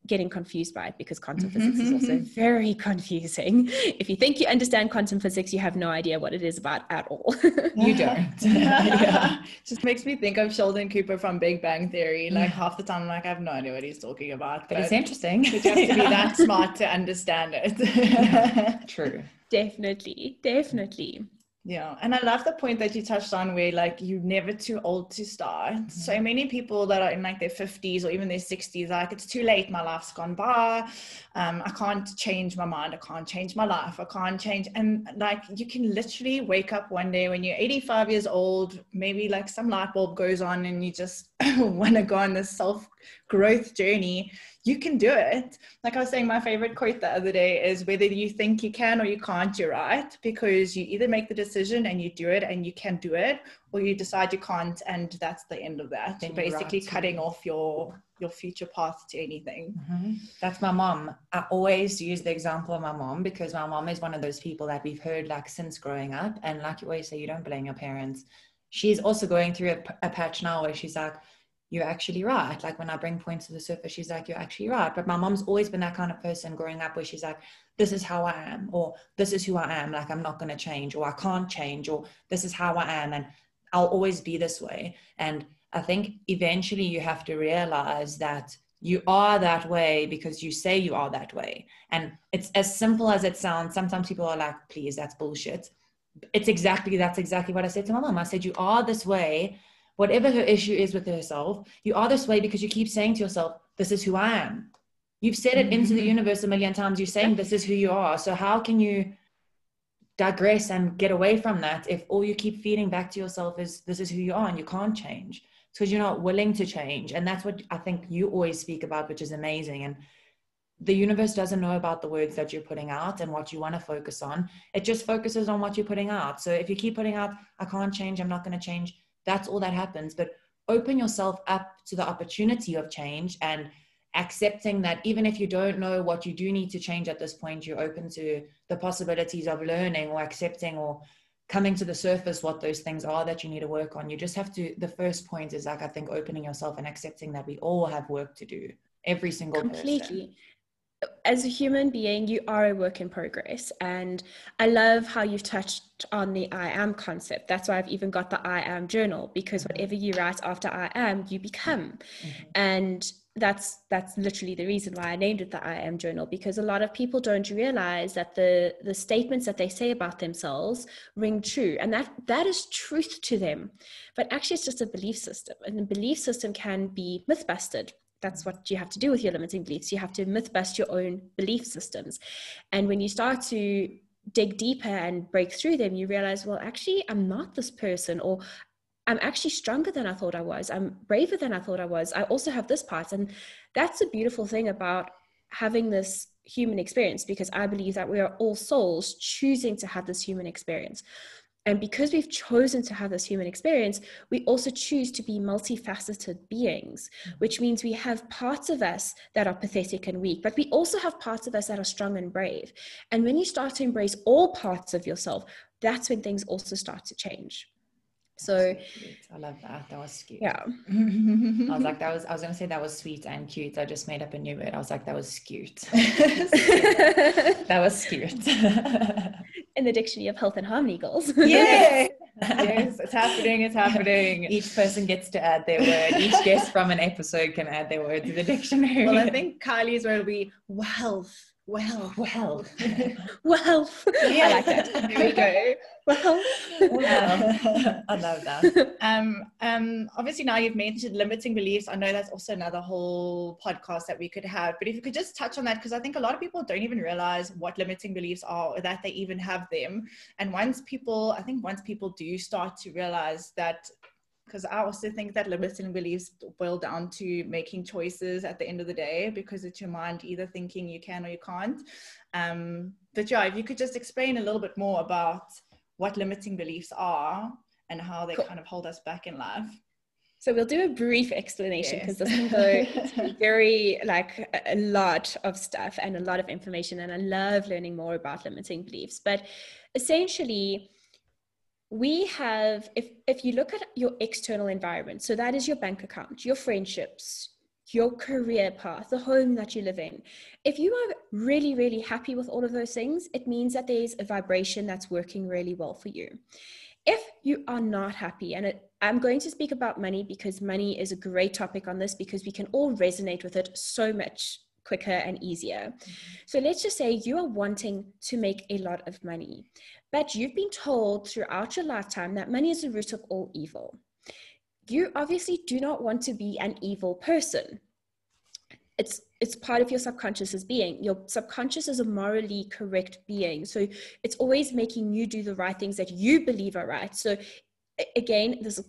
getting confused by it because quantum mm-hmm. physics is also very confusing. If you think you understand quantum physics, you have no idea what it is about at all. you don't. yeah. Just makes me think of Sheldon Cooper from Big Bang Theory. Like half the time, I'm like, I have no idea what he's talking about. But, but it's interesting. You have to be that smart to understand it. True. Definitely. Definitely. Yeah, and I love the point that you touched on where like you're never too old to start. Mm-hmm. So many people that are in like their 50s or even their 60s, like it's too late, my life's gone by. Um, I can't change my mind, I can't change my life, I can't change. And like you can literally wake up one day when you're 85 years old, maybe like some light bulb goes on and you just want to go on this self growth journey you can do it. Like I was saying, my favorite quote the other day is whether you think you can or you can't, you're right. Because you either make the decision and you do it and you can do it, or you decide you can't and that's the end of that. Then basically right. cutting off your your future path to anything. Mm-hmm. That's my mom. I always use the example of my mom because my mom is one of those people that we've heard like since growing up. And like you always say, you don't blame your parents. She's also going through a, a patch now where she's like, you're actually right. Like when I bring points to the surface, she's like, you're actually right. But my mom's always been that kind of person growing up where she's like, this is how I am, or this is who I am. Like I'm not going to change, or I can't change, or this is how I am. And I'll always be this way. And I think eventually you have to realize that you are that way because you say you are that way. And it's as simple as it sounds. Sometimes people are like, please, that's bullshit. It's exactly, that's exactly what I said to my mom. I said, you are this way whatever her issue is with herself, you are this way because you keep saying to yourself, This is who I am. You've said it into the mm-hmm. universe a million times. You're saying this is who you are. So, how can you digress and get away from that if all you keep feeding back to yourself is this is who you are and you can't change? because you're not willing to change. And that's what I think you always speak about, which is amazing. And the universe doesn't know about the words that you're putting out and what you want to focus on. It just focuses on what you're putting out. So if you keep putting out, I can't change, I'm not going to change, that's all that happens. But open yourself up to the opportunity of change and accepting that even if you don't know what you do need to change at this point, you're open to the possibilities of learning or accepting or coming to the surface what those things are that you need to work on. You just have to, the first point is like, I think opening yourself and accepting that we all have work to do, every single Completely. Person as a human being, you are a work in progress. And I love how you've touched on the I am concept. That's why I've even got the I am journal, because mm-hmm. whatever you write after I am, you become. Mm-hmm. And that's that's literally the reason why I named it the I am journal because a lot of people don't realize that the the statements that they say about themselves ring true and that that is truth to them but actually it's just a belief system and the belief system can be myth busted that's what you have to do with your limiting beliefs. You have to myth bust your own belief systems. And when you start to dig deeper and break through them, you realize, well, actually, I'm not this person, or I'm actually stronger than I thought I was. I'm braver than I thought I was. I also have this part. And that's a beautiful thing about having this human experience because I believe that we are all souls choosing to have this human experience. And because we've chosen to have this human experience, we also choose to be multifaceted beings, mm-hmm. which means we have parts of us that are pathetic and weak, but we also have parts of us that are strong and brave. And when you start to embrace all parts of yourself, that's when things also start to change. So I love that. That was cute. Yeah. I was like, that was I was gonna say that was sweet and cute. I just made up a new word. I was like, that was cute. that was cute. In the dictionary of health and harmony goals. Yeah. yes, it's happening, it's happening. Each person gets to add their word. Each guest from an episode can add their word to the dictionary. Well, I think Kylie's word will be wealth well, well, well. Yeah. I like that. There we go. Well, well. I love that. Um, um, obviously now you've mentioned limiting beliefs. I know that's also another whole podcast that we could have. But if you could just touch on that, because I think a lot of people don't even realize what limiting beliefs are or that they even have them. And once people, I think once people do start to realize that because I also think that limiting beliefs boil down to making choices at the end of the day because it's your mind either thinking you can or you can't. Um, but yeah, if you could just explain a little bit more about what limiting beliefs are and how they cool. kind of hold us back in life. So we'll do a brief explanation because yes. this go very like a lot of stuff and a lot of information, and I love learning more about limiting beliefs. But essentially, we have if if you look at your external environment so that is your bank account your friendships your career path the home that you live in. If you are really really happy with all of those things it means that there's a vibration that's working really well for you. If you are not happy and it, i'm going to speak about money because money is a great topic on this because we can all resonate with it so much quicker and easier. So let's just say you are wanting to make a lot of money, but you've been told throughout your lifetime that money is the root of all evil. You obviously do not want to be an evil person. It's it's part of your subconscious as being. Your subconscious is a morally correct being. So it's always making you do the right things that you believe are right. So again, there's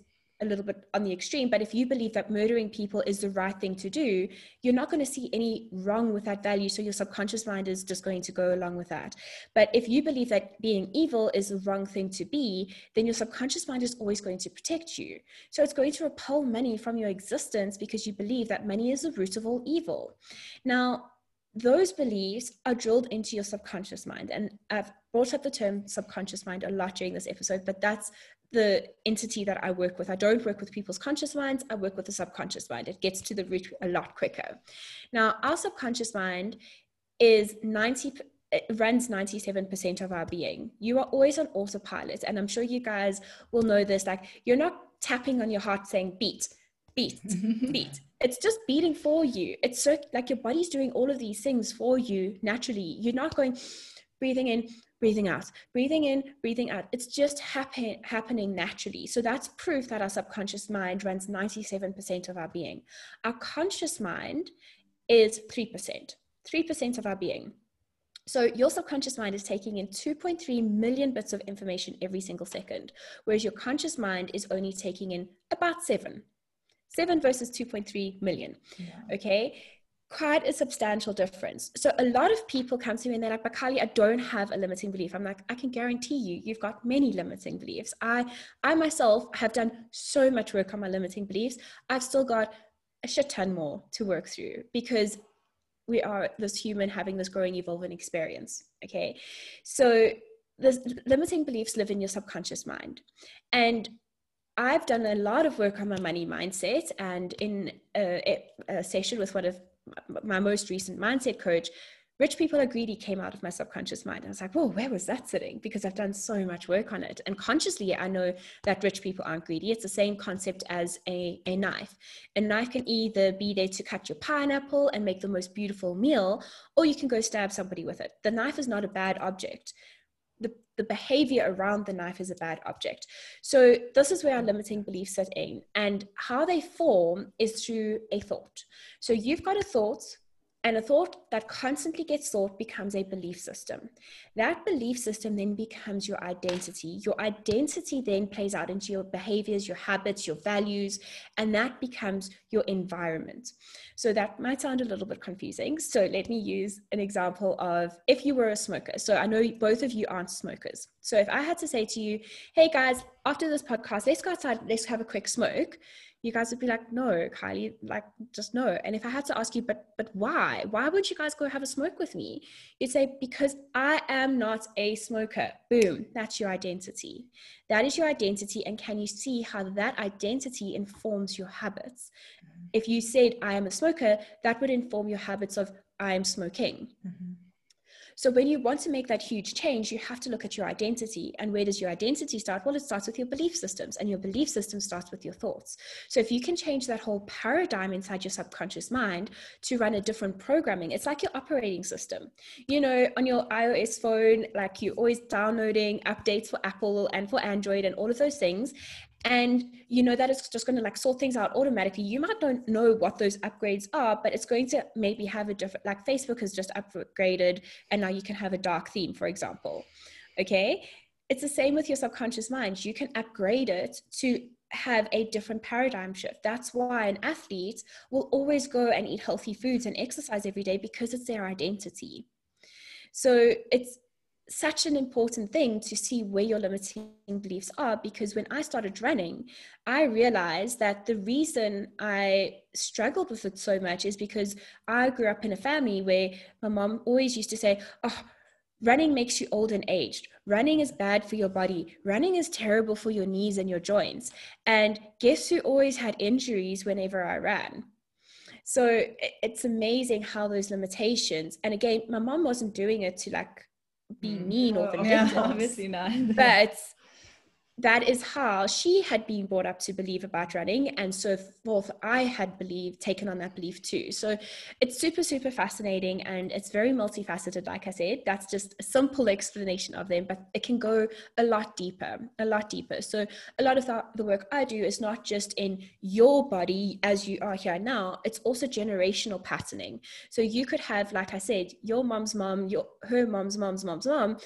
a little bit on the extreme, but if you believe that murdering people is the right thing to do, you're not going to see any wrong with that value. So your subconscious mind is just going to go along with that. But if you believe that being evil is the wrong thing to be, then your subconscious mind is always going to protect you. So it's going to repel money from your existence because you believe that money is the root of all evil. Now, those beliefs are drilled into your subconscious mind. And I've brought up the term subconscious mind a lot during this episode, but that's the entity that I work with. I don't work with people's conscious minds, I work with the subconscious mind. It gets to the root a lot quicker. Now, our subconscious mind is 90 it runs 97% of our being. You are always on autopilot. And I'm sure you guys will know this. Like, you're not tapping on your heart saying beat, beat, beat. It's just beating for you. It's so like your body's doing all of these things for you naturally. You're not going breathing in, breathing out, breathing in, breathing out. It's just happen, happening naturally. So that's proof that our subconscious mind runs 97% of our being. Our conscious mind is 3%, 3% of our being. So your subconscious mind is taking in 2.3 million bits of information every single second, whereas your conscious mind is only taking in about seven. Seven versus 2.3 million. Yeah. Okay. Quite a substantial difference. So a lot of people come to me and they're like, Bakali, I don't have a limiting belief. I'm like, I can guarantee you, you've got many limiting beliefs. I, I myself have done so much work on my limiting beliefs. I've still got a shit ton more to work through because we are this human having this growing, evolving experience. Okay. So the limiting beliefs live in your subconscious mind. And I've done a lot of work on my money mindset, and in a, a, session with one of my most recent mindset coach, rich people are greedy came out of my subconscious mind. I was like, whoa, where was that sitting? Because I've done so much work on it. And consciously, I know that rich people aren't greedy. It's the same concept as a, a knife. A knife can either be there to cut your pineapple and make the most beautiful meal, or you can go stab somebody with it. The knife is not a bad object the, the behavior around the knife is a bad object. So this is where our limiting beliefs set in. And how they form is through a thought. So you've got a thought, and a thought that constantly gets thought becomes a belief system. That belief system then becomes your identity. Your identity then plays out into your behaviors, your habits, your values, and that becomes your environment. So that might sound a little bit confusing. So let me use an example of if you were a smoker. So I know both of you aren't smokers. So if I had to say to you, hey guys, after this podcast, let's go outside, let's have a quick smoke you guys would be like, no, Kylie, like just no. And if I had to ask you, but but why? Why would you guys go have a smoke with me? You'd say, because I am not a smoker. Boom, that's your identity. That is your identity. And can you see how that identity informs your habits? Mm-hmm. If you said I am a smoker, that would inform your habits of I am smoking. Mm-hmm. So when you want to make that huge change, you have to look at your identity. And where does your identity start? Well, it starts with your belief systems, and your belief system starts with your thoughts. So if you can change that whole paradigm inside your subconscious mind to run a different programming, it's like your operating system. You know, on your iOS phone, like you're always downloading updates for Apple and for Android and all of those things and you know that it's just going to like sort things out automatically. You might not know what those upgrades are but it's going to maybe have a different like facebook has just upgraded and now you can have a dark theme for example okay? It's the same with your subconscious mind. You can upgrade it to have a different paradigm shift. That's why an athlete will always go and eat healthy foods and exercise every day because it's their identity. So it's such an important thing to see where your limiting beliefs are because when I started running, I realized that the reason I struggled with it so much is because I grew up in a family where my mom always used to say, Oh, running makes you old and aged. Running is bad for your body. Running is terrible for your knees and your joints. And guess who always had injuries whenever I ran? So it's amazing how those limitations, and again, my mom wasn't doing it to like be mm. mean or vindictive. Yeah, obviously not. but that is how she had been brought up to believe about running and so forth i had believed taken on that belief too. So it's super super fascinating and it's very multifaceted like i said. That's just a simple explanation of them but it can go a lot deeper a lot deeper. So a lot of the, the work i do is not just in your body as you are here now it's also generational patterning. So you could have like i said your mom's mom your her mom's mom's mom's mom.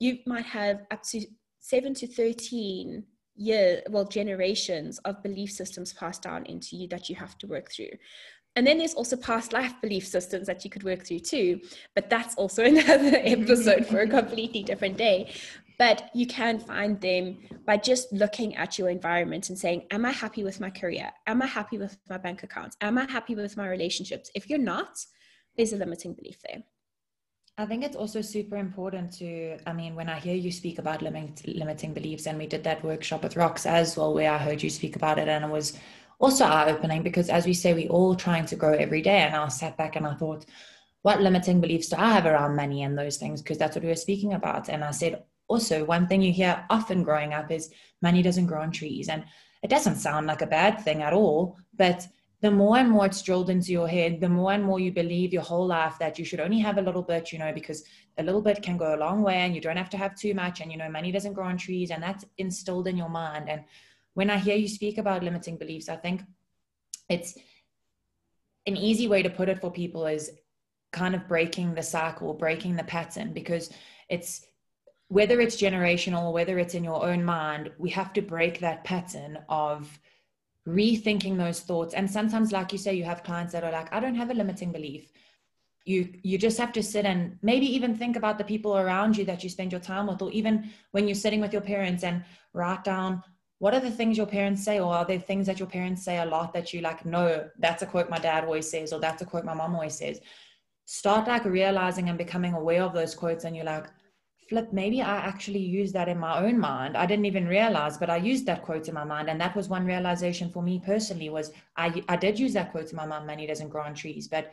You might have up to 7 to 13 year well generations of belief systems passed down into you that you have to work through. And then there's also past life belief systems that you could work through too but that's also another episode for a completely different day. But you can find them by just looking at your environment and saying am i happy with my career? Am i happy with my bank accounts? Am i happy with my relationships? If you're not there's a limiting belief there I think it's also super important to, I mean, when I hear you speak about limit, limiting beliefs, and we did that workshop with Rox as well, where I heard you speak about it, and it was also eye opening because, as we say, we're all trying to grow every day. And I sat back and I thought, what limiting beliefs do I have around money and those things? Because that's what we were speaking about. And I said, also, one thing you hear often growing up is money doesn't grow on trees. And it doesn't sound like a bad thing at all, but the more and more it's drilled into your head, the more and more you believe your whole life that you should only have a little bit, you know, because a little bit can go a long way and you don't have to have too much. And, you know, money doesn't grow on trees and that's instilled in your mind. And when I hear you speak about limiting beliefs, I think it's an easy way to put it for people is kind of breaking the cycle, breaking the pattern, because it's whether it's generational or whether it's in your own mind, we have to break that pattern of rethinking those thoughts. And sometimes like you say you have clients that are like i don't have a limiting belief. You you just have to sit and maybe even think about the people around you that you spend your time with or even when you're sitting with your parents and write down what are the things your parents say or are there things that your parents say a lot that you like no that's a quote my dad always says or that's a quote my mom always says? Start like realizing and becoming aware of those quotes and you're like flip maybe i actually used that in my own mind i didn't even realize but i used that quote in my mind and that was one realization for me personally was i i did use that quote in my mind money doesn't grow on trees but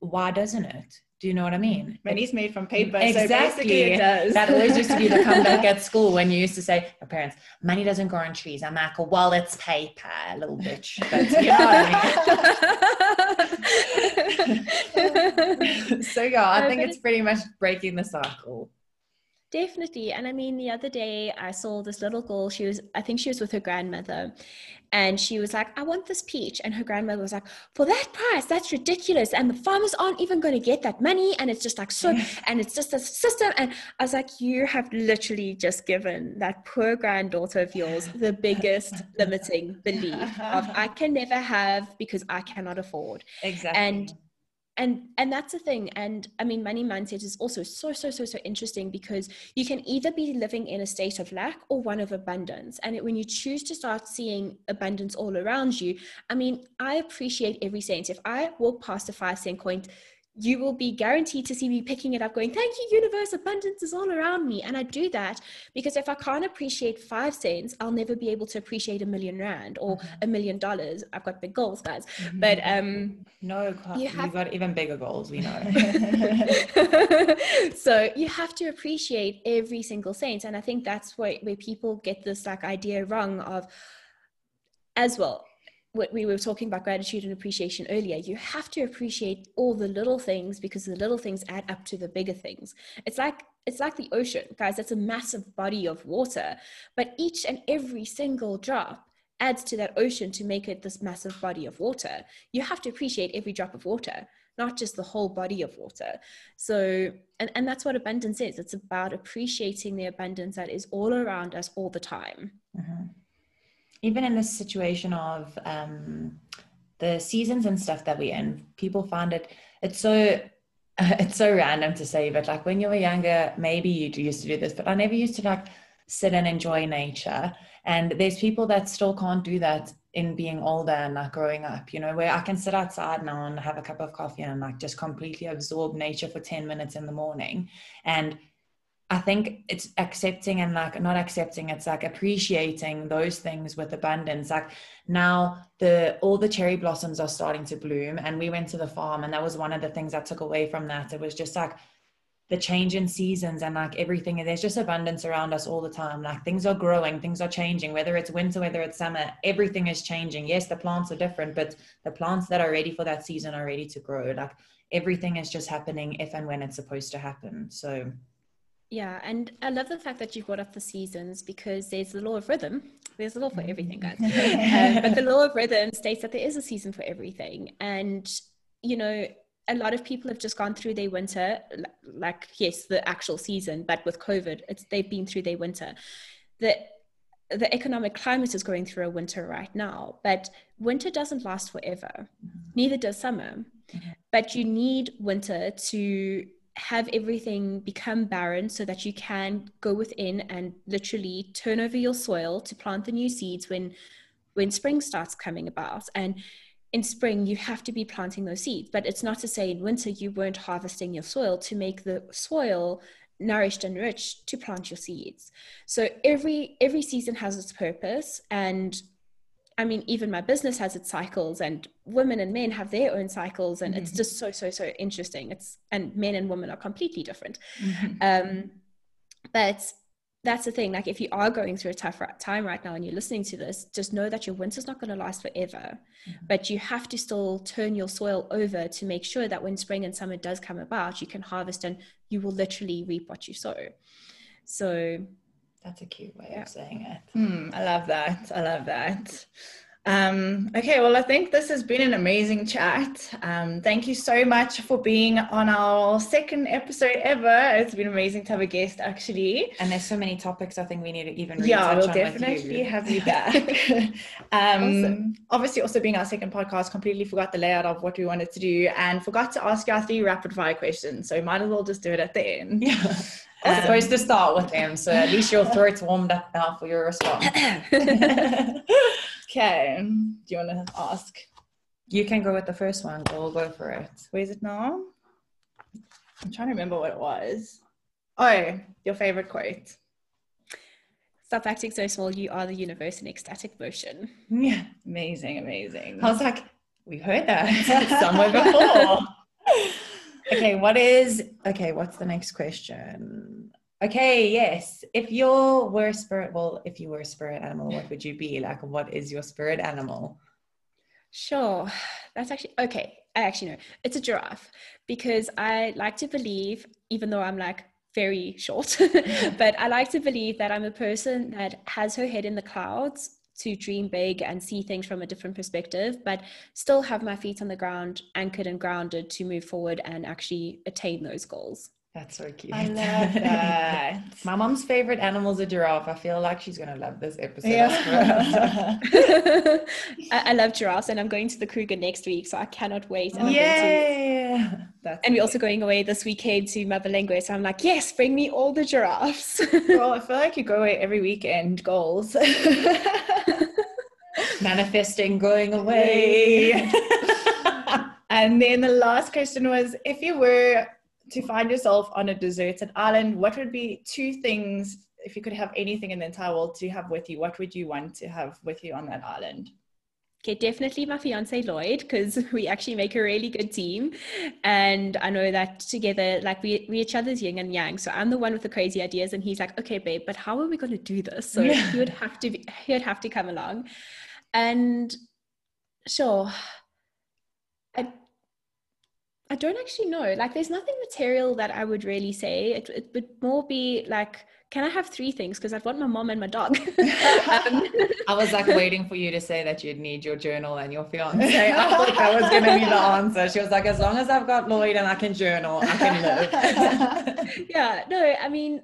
why doesn't it do you know what I mean? Money's made from paper. Exactly. So it does. That always used to be the comeback at school when you used to say, my parents, money doesn't grow on trees. I'm like, well, it's paper, little bitch. But you know I mean? so yeah, I uh, think it's pretty much breaking the cycle. Definitely. And I mean, the other day I saw this little girl. She was, I think she was with her grandmother. And she was like, I want this peach. And her grandmother was like, For that price, that's ridiculous. And the farmers aren't even going to get that money. And it's just like so, and it's just a system. And I was like, You have literally just given that poor granddaughter of yours the biggest limiting belief of I can never have because I cannot afford. Exactly. And and and that's the thing. And i mean money mindset is also so so so so interesting because you can either be living in a state of lack or one of abundance. And it, when you choose to start seeing abundance all around you i mean i appreciate every cent. If i walk past a five cent coin you will be guaranteed to see me picking it up going thank you universe abundance is all around me. And i do that because if i can't appreciate five cents i'll never be able to appreciate a million rand or mm-hmm. a million dollars. I've got big goals guys. Mm-hmm. but um no you have, you've got even bigger goals we know. So you have to appreciate every single cent. And i think that's where, where people get this like idea wrong of as well what we were talking about gratitude and appreciation earlier you have to appreciate all the little things because the little things add up to the bigger things. It's like it's like the ocean guys. That's a massive body of water but each and every single drop adds to that ocean to make it this massive body of water. You have to appreciate every drop of water not just the whole body of water. So and, and that's what abundance is. It's about appreciating the abundance that is all around us all the time. Mm-hmm even in this situation of um, the seasons and stuff that we're in, people find it it's so it's so random to say, but like when you were younger, maybe you used to do this, but I never used to like sit and enjoy nature. And there's people that still can't do that in being older and like growing up, you know, where I can sit outside now and have a cup of coffee and like just completely absorb nature for 10 minutes in the morning. And I think it's accepting and like not accepting, it's like appreciating those things with abundance. Like now the all the cherry blossoms are starting to bloom and we went to the farm and that was one of the things I took away from that. It was just like the change in seasons and like everything there's just abundance around us all the time like things are growing things are changing whether it's winter whether it's summer everything is changing yes the plants are different but the plants that are ready for that season are ready to grow like everything is just happening if and when it's supposed to happen so yeah, and I love the fact that you brought up the seasons because there's the law of rhythm. There's a law for everything, guys. um, but the law of rhythm states that there is a season for everything. And, you know, a lot of people have just gone through their winter, like, yes, the actual season, but with COVID, it's, they've been through their winter. The, the economic climate is going through a winter right now, but winter doesn't last forever. Mm-hmm. Neither does summer. Mm-hmm. But you need winter to have everything become barren so that you can go within and literally turn over your soil to plant the new seeds when when spring starts coming about. And in spring you have to be planting those seeds. But it's not to say in winter you weren't harvesting your soil to make the soil nourished and rich to plant your seeds. So every every season has its purpose. And I mean, even my business has its cycles, and women and men have their own cycles, and mm-hmm. it's just so so so interesting. It's and men and women are completely different. Mm-hmm. Um, but that's the thing. Like, if you are going through a tough time right now and you're listening to this, just know that your winter's not going to last forever. Mm-hmm. But you have to still turn your soil over to make sure that when spring and summer does come about, you can harvest and you will literally reap what you sow. So that's a cute way yeah. of saying it. Mm, I love that. I love that. Um, okay, well, I think this has been an amazing chat. Um, thank you so much for being on our second episode ever. It's been amazing to have a guest, actually. And there's so many topics I think we need to even yeah, we'll definitely you. have you back. um, awesome. Obviously, also being our second podcast, completely forgot the layout of what we wanted to do and forgot to ask our three rapid fire questions. So might as well just do it at the end. Yeah. I was um, supposed to start with them, so at least your throat's warmed up now for your response. okay. Do you want to ask? You can go with the first one. We'll go for it. Where's it now? I'm trying to remember what it was. Oh, your favorite quote. Stop acting so small. You are the universe in ecstatic motion. Yeah, amazing, amazing. I was like, we've heard that somewhere before. okay, what is okay? What's the next question? Okay, yes. If you were a spirit, well, if you were a spirit animal, what would you be? Like, what is your spirit animal? Sure. That's actually okay. I actually know it's a giraffe because I like to believe, even though I'm like very short, but I like to believe that I'm a person that has her head in the clouds to dream big and see things from a different perspective, but still have my feet on the ground, anchored and grounded to move forward and actually attain those goals. That's so cute. I love that. My mom's favorite animal is a giraffe. I feel like she's gonna love this episode. Yeah. I, I, love giraffes, and I'm going to the Kruger next week, so I cannot wait. And yeah. That's and we're also going away this weekend to Mabalingwe, so I'm like, yes, bring me all the giraffes. well, I feel like you go away every weekend. Goals. Manifesting going away. and then the last question was, if you were to find yourself on a deserted island, what would be two things, if you could have anything in the entire world to have with you, what would you want to have with you on that island? Okay, definitely my fiance Lloyd, because we actually make a really good team. And I know that together, like we, we each other's yin and yang. So I'm the one with the crazy ideas, and he's like, okay, babe, but how are we going to do this? So yeah. he would have to be, he would have to come along. And sure, I I don't actually know. Like, there's nothing material that I would really say. It, it would more be like, can I have three things? Because I'd want my mom and my dog. um, I was like waiting for you to say that you'd need your journal and your fiance. I thought that was going to be the answer. She was like, as long as I've got Lloyd and I can journal, I can live. yeah, no, I mean,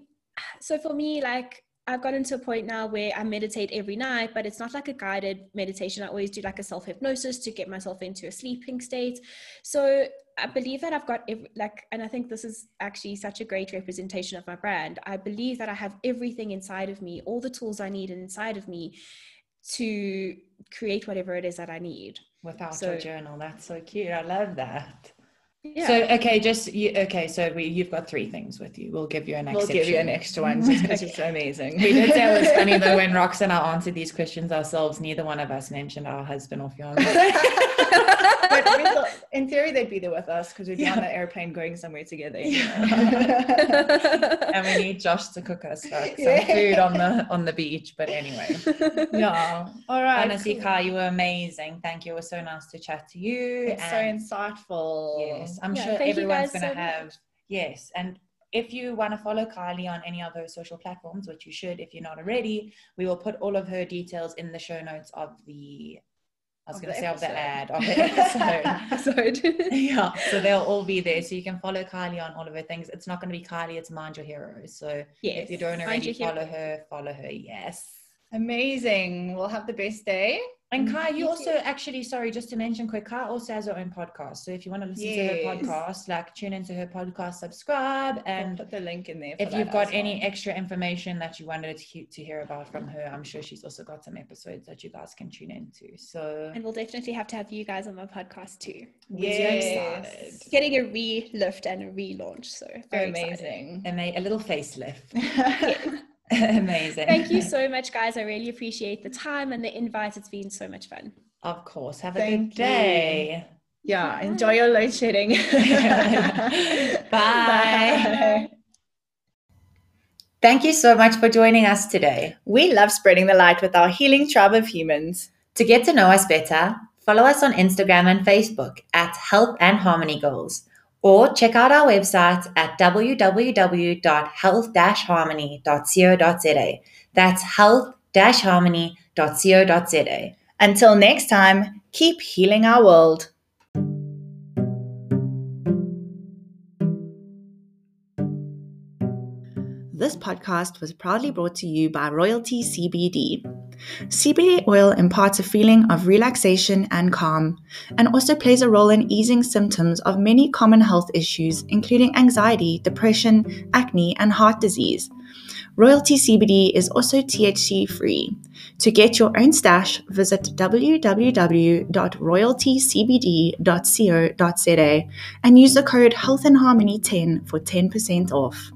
so for me, like, I've gotten to a point now where I meditate every night, but it's not like a guided meditation. I always do like a self hypnosis to get myself into a sleeping state. So I believe that I've got every, like, and I think this is actually such a great representation of my brand. I believe that I have everything inside of me, all the tools I need inside of me to create whatever it is that I need. Without so, a journal, that's so cute. I love that. Yeah. So okay, just you, okay. So we you've got three things with you. We'll give you an extra. We'll give you an extra one just because it's amazing. We did say it was funny though when Rox and I answered these questions ourselves. Neither one of us mentioned our husband or fiance. but in theory, they'd be there with us because we'd be yeah. on the airplane going somewhere together. Know? and we need Josh to cook us some yeah. food on the on the beach. But anyway, yeah. All right. Honestly, cool. you were amazing. Thank you. It was so nice to chat to you. It's and so insightful. Yes, I'm yeah, sure everyone's going to so have. Much. Yes, and if you want to follow Kylie on any of those social platforms, which you should if you're not already, we will put all of her details in the show notes of the I was going to say of the ad of the episode. episode. yeah, so they'll all be there, so you can follow Kylie on all of her things. It's not going to be Kylie; it's Mind Your Heroes. So yes. if you don't already follow her, follow her. Yes, amazing. We'll have the best day. And mm, Kai, you also actually, sorry, just to mention quick, Kai also has her own podcast. So if you want to listen yes. to her podcast, like tune into her podcast, subscribe, and I'll put the link in there. if you've got any well. extra information that you wanted to, to hear about from her, I'm sure she's also got some episodes that you guys can tune into. So and we'll definitely have to have you guys on my podcast too. Yes, getting a re-lift and a relaunch. So very amazing, and a, a little facelift. Amazing. Thank you so much, guys. I really appreciate the time and the invite. It's been so much fun. Of course. Have a Thank good day. You. Yeah, enjoy your load shedding. Bye. Bye. Thank you so much for joining us today. We love spreading the light with our healing tribe of humans. To get to know us better, follow us on Instagram and Facebook at Health and Harmony Goals or check out our website at www.health-harmony.co.za. That's health-harmony.co.za. Until next time, keep healing our world. This podcast was proudly brought to you by Royalty CBD. CBD oil imparts a feeling of relaxation and calm, and also plays a role in easing symptoms of many common health issues, including anxiety, depression, acne, and heart disease. Royalty CBD is also THC free. To get your own stash, visit www.royaltycbd.co.za and use the code Health and Harmony 10 for 10% off.